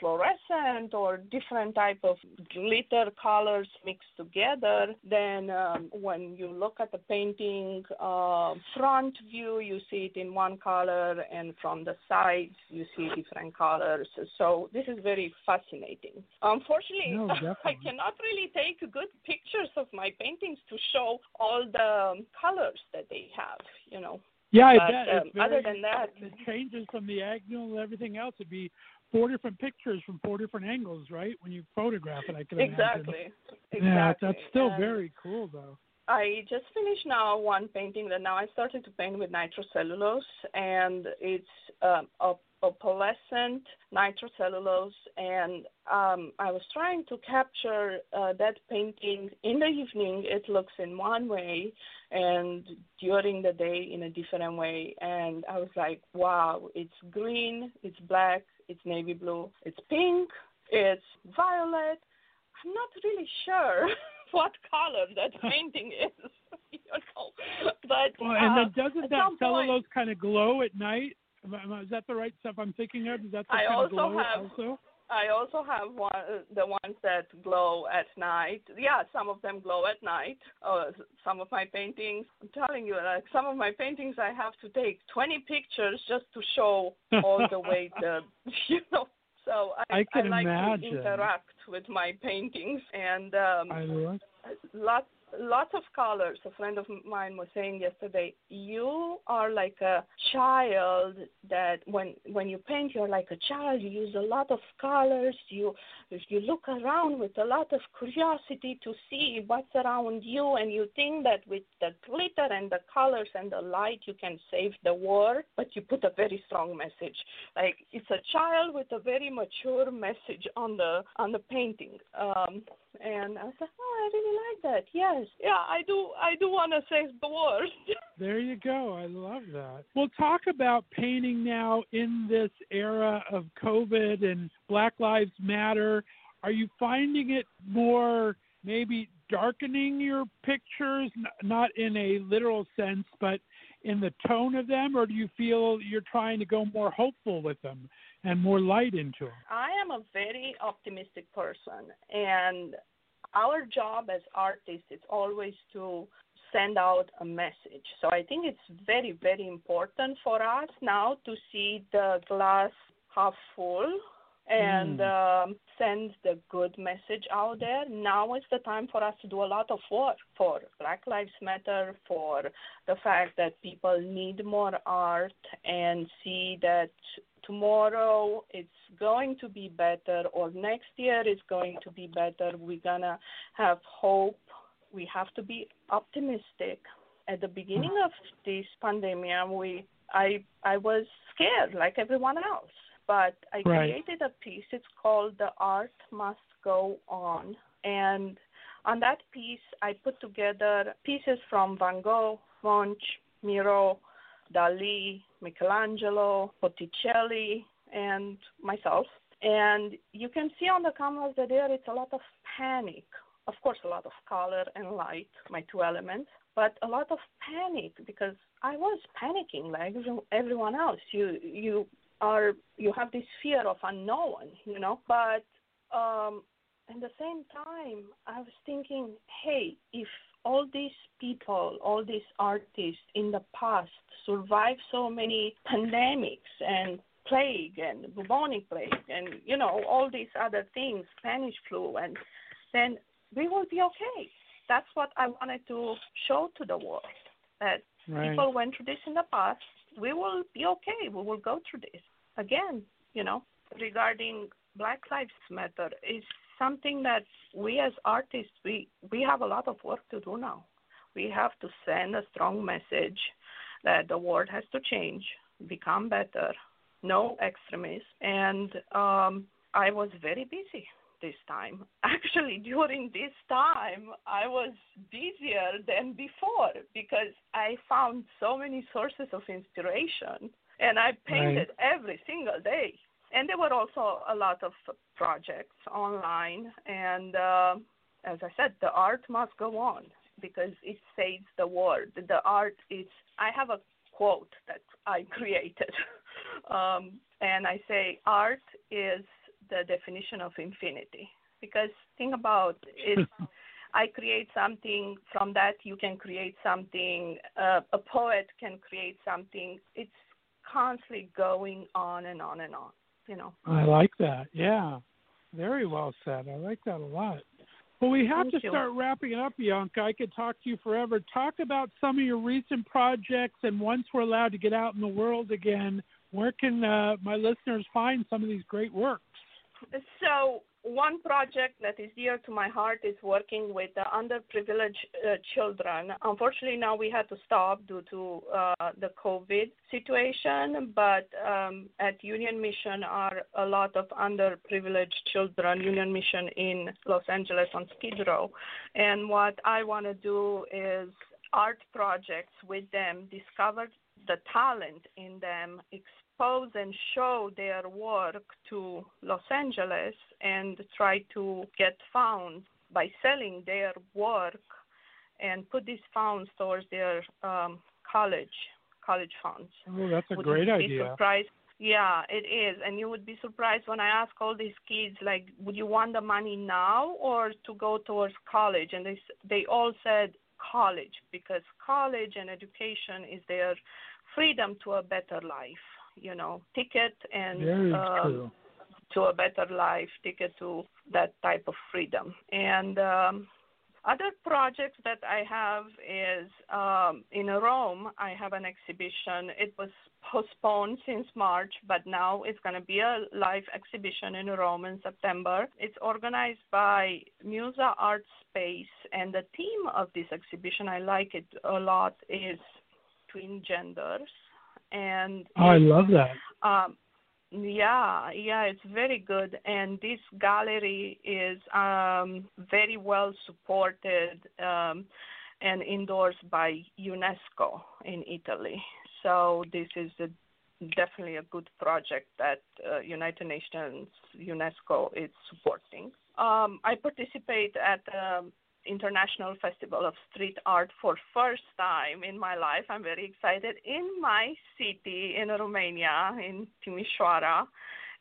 S7: fluorescent or different type of glitter colors mixed together then um, when you look at the painting uh, front view you see it in one color and from the sides you see different colors so this is very fascinating unfortunately
S3: No,
S7: i cannot really take good pictures of my paintings to show all the colors that they have you know
S3: Yeah, I
S7: But,
S3: bet.
S7: um,
S3: It's
S7: other than that-
S3: the changes from the angle and everything else. It'd be four different pictures from four different angles, right? When you photograph it, I can imagine.
S7: exactly exactly
S3: Yeah, that's still
S7: And-
S3: very cool, though.
S7: I just finished now one painting that now I started to paint with nitrocellulose, and it's um, op- opalescent nitrocellulose, and um, I was trying to capture uh, that painting in the evening. It looks in one way, and during the day in a different way. And I was like, wow, it's green, it's black, it's navy blue, it's pink, it's violet. I'm not really sure what color that painting is, you know. But
S3: Well, and
S7: uh,
S3: then doesn't that
S7: some point-
S3: cellulose kind of glow at night? Am I- am I- Is that the right stuff I'm thinking of? Is that the
S7: I
S3: kind of glow
S7: have-
S3: also?
S7: I also have one, the ones that glow at night. Yeah, some of them glow at night. Uh, some of my paintings, I'm telling you, like some of my paintings, I have to take 20 pictures just to show all the way the, you know. So I,
S3: I can
S7: like
S3: imagine.
S7: to interact with my paintings, and um,
S3: I love.
S7: lots lots of colors. A friend of mine was saying yesterday, you are like a child that when when you paint, you're like a child. You use a lot of colors. You you look around with a lot of curiosity to see what's around you, and you think that with the glitter and the colors and the light, you can save the world. But you put a very strong message. Like it's a child with a very mature message on the on the painting. Um, and I said, "Oh, I really like that. Yes, yeah, I do. I do want to save the world."
S3: There you go. I love that. We'll talk about painting now in this era of COVID and Black Lives Matter. Are you finding it more maybe darkening your pictures, n- not in a literal sense, but in the tone of them, or do you feel you're trying to go more hopeful with them and more light into them?
S7: I am a very optimistic person, and our job as artists is always to send out a message. So I think it's very, very important for us now to see the glass half full and um, send the good message out there. Now is the time for us to do a lot of work for Black Lives Matter, for the fact that people need more art and see that tomorrow it's going to be better or next year is going to be better. We're going to have hope. We have to be optimistic. At the beginning of this pandemic, we I I was scared like everyone else, but I
S3: Right.
S7: created a piece. It's called "The Art Must Go On," and on that piece, I put together pieces from Van Gogh, Munch, Miro, Dali, Michelangelo, Botticelli, and myself. And you can see on the canvas that there is a lot of panic. Of course, a lot of color and light, my two elements, but a lot of panic because I was panicking like everyone else. You you are you have this fear of unknown, you know. But um, at the same time, I was thinking, hey, if all these people, all these artists in the past survived so many pandemics and plague and bubonic plague and you know all these other things, Spanish flu, and then we will be okay. That's what I wanted to show to the world that
S3: Right.
S7: people went through this in the past. We will be okay. We will go through this again. You know, regarding Black Lives Matter is something that we as artists we we have a lot of work to do now. We have to send a strong message that the world has to change, become better, no extremism, and um, I was very busy this time. Actually, during this time, I was busier than before because I found so many sources of inspiration and I painted every single day. And there were also a lot of projects online. And uh, as I said, the art must go on because it saves the world. The art is, I have a quote that I created. um, and I say, art is the definition of infinity. Because think about it. I create something from that you can create something uh, a poet can create something it's constantly going on and on and on you know
S3: I like that. Yeah. Very well said. I like that a lot. Well, we have
S7: Thank
S3: to
S7: you.
S3: start wrapping it up, Bianca. I could talk to you forever. Talk about some of your recent projects, and once we're allowed to get out in the world again, where can uh, my listeners find some of these great works?
S7: So one project that is dear to my heart is working with the underprivileged uh, children. Unfortunately, now we had to stop due to uh, the COVID situation, but um, at Union Mission are a lot of underprivileged children, Union Mission in Los Angeles on Skid Row. And what I want to do is art projects with them, discover the talent in them, expose and show their work to Los Angeles and try to get funds by selling their work and put these funds towards their um, college college funds.
S3: Oh, that's a
S7: Would
S3: great idea.
S7: surprised? Yeah, it is. And you would be surprised when I ask all these kids, like, would you want the money now or to go towards college? And they they all said college because college and education is their freedom to a better life. You know, ticket and um, to a better life, ticket to that type of freedom. And um, other projects that I have is um, in Rome. I have an exhibition. It was postponed since March, but now it's going to be a live exhibition in Rome in September. It's organized by Musa Art Space, and the theme of this exhibition, I like it a lot, is twin genders. And
S3: Oh, I love that.
S7: um, yeah, yeah, it's very good, and this gallery is um, very well supported um, and endorsed by UNESCO in Italy. So this is a, definitely a good project that uh, United Nations UNESCO is supporting. Um, I participate at the International Festival of Street Art for first time in my life. I'm very excited in my city in Romania, in Timișoara,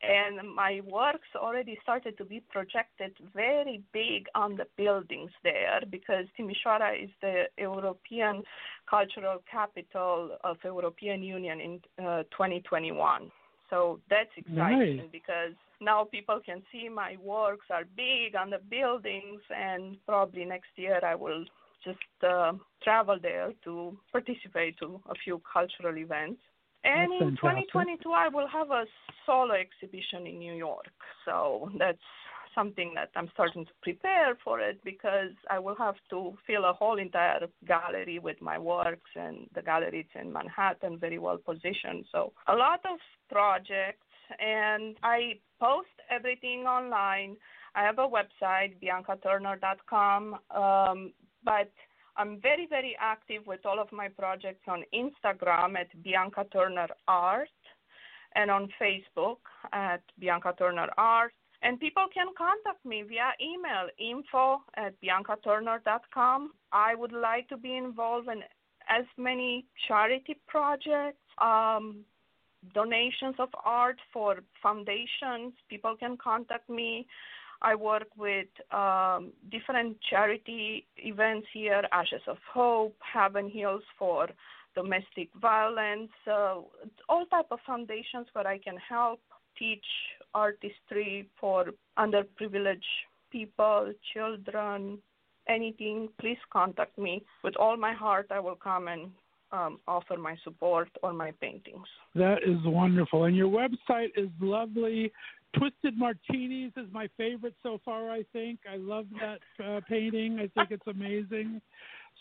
S7: and my works already started to be projected very big on the buildings there because Timișoara is the European cultural capital of European Union in uh, 2021. So that's exciting
S3: Nice.
S7: because now people can see my works are big on the buildings, and probably next year I will just uh, travel there to participate to a few cultural events. And
S3: That's
S7: in
S3: fantastic.
S7: 2022, I will have a solo exhibition in New York. So that's something that I'm starting to prepare for it because I will have to fill a whole entire gallery with my works, and the gallery is in Manhattan, very well positioned. So a lot of projects, and I post everything online. I have a website, biancaturner.com, um, but I'm very, very active with all of my projects on Instagram at Bianca Turner Art and on Facebook at Bianca Turner Art. And people can contact me via email, info at biancaturner.com. I would like to be involved in as many charity projects, um, donations of art for foundations. People can contact me. I work with um, different charity events here, Ashes of Hope, Heaven Heals for domestic violence, uh, all type of foundations where I can help teach artistry for underprivileged people, children, anything. Please contact me. With all my heart, I will come and um, offer my support or my paintings.
S3: That is wonderful. And your website is lovely. Twisted Martinis is my favorite so far, I think. I love that uh, painting. I think it's amazing.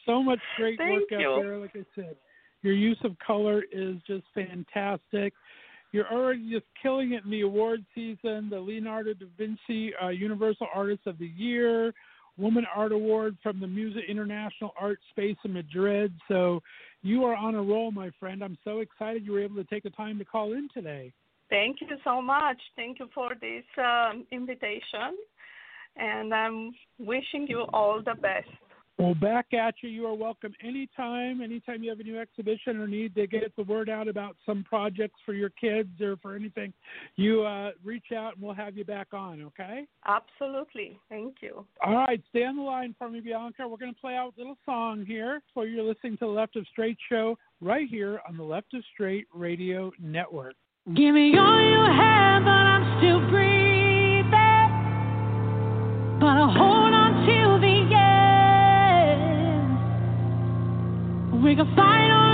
S3: So much great
S7: Thank
S3: work
S7: you.
S3: out there. Like I said, your use of color is just fantastic. You're already just killing it in the award season. The Leonardo da Vinci uh, Universal Artist of the Year, Woman Art Award from the Musa International Art Space in Madrid. So you are on a roll, my friend. I'm so excited you were able to take the time to call in today.
S7: Thank you so much. Thank you for this um, invitation. And I'm wishing you all the best.
S3: Well, back at you. You are welcome anytime. Anytime you have a new exhibition or need to get the word out about some projects for your kids or for anything, you uh, reach out and we'll have you back on, okay?
S7: Absolutely. Thank you.
S3: All right, stay on the line for me, Bianca. We're going to play out a little song here for you're listening to the Left of Str8 show right here on the Left of Str8 Radio Network.
S8: Give me all you have, but I'm still breathing. We can fight all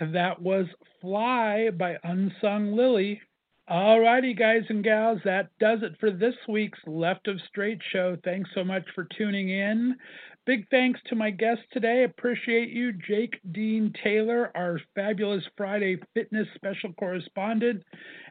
S2: That was Fly by Unsung Lily. Alrighty, guys and gals, that does it for this week's Left of Str8 show. Thanks so much for tuning in. Big thanks to my guest today. Appreciate you, Jake Dean Taylor, our fabulous Friday fitness special correspondent.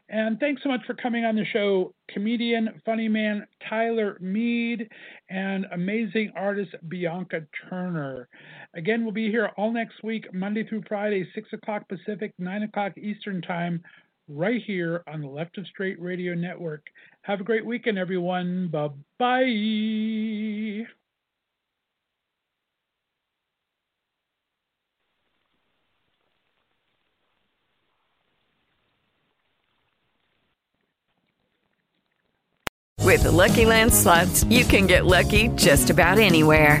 S2: And thanks so much for coming on the show, comedian, funny man Tyler Mead, and amazing artist Bianca Turner. Again, we'll be here all next week, Monday through Friday, 6 o'clock Pacific, 9 o'clock Eastern Time, right here on the Left of Str8 Radio Network. Have a great weekend, everyone. Bye bye.
S9: With the Lucky Land slots, you can get lucky just about anywhere.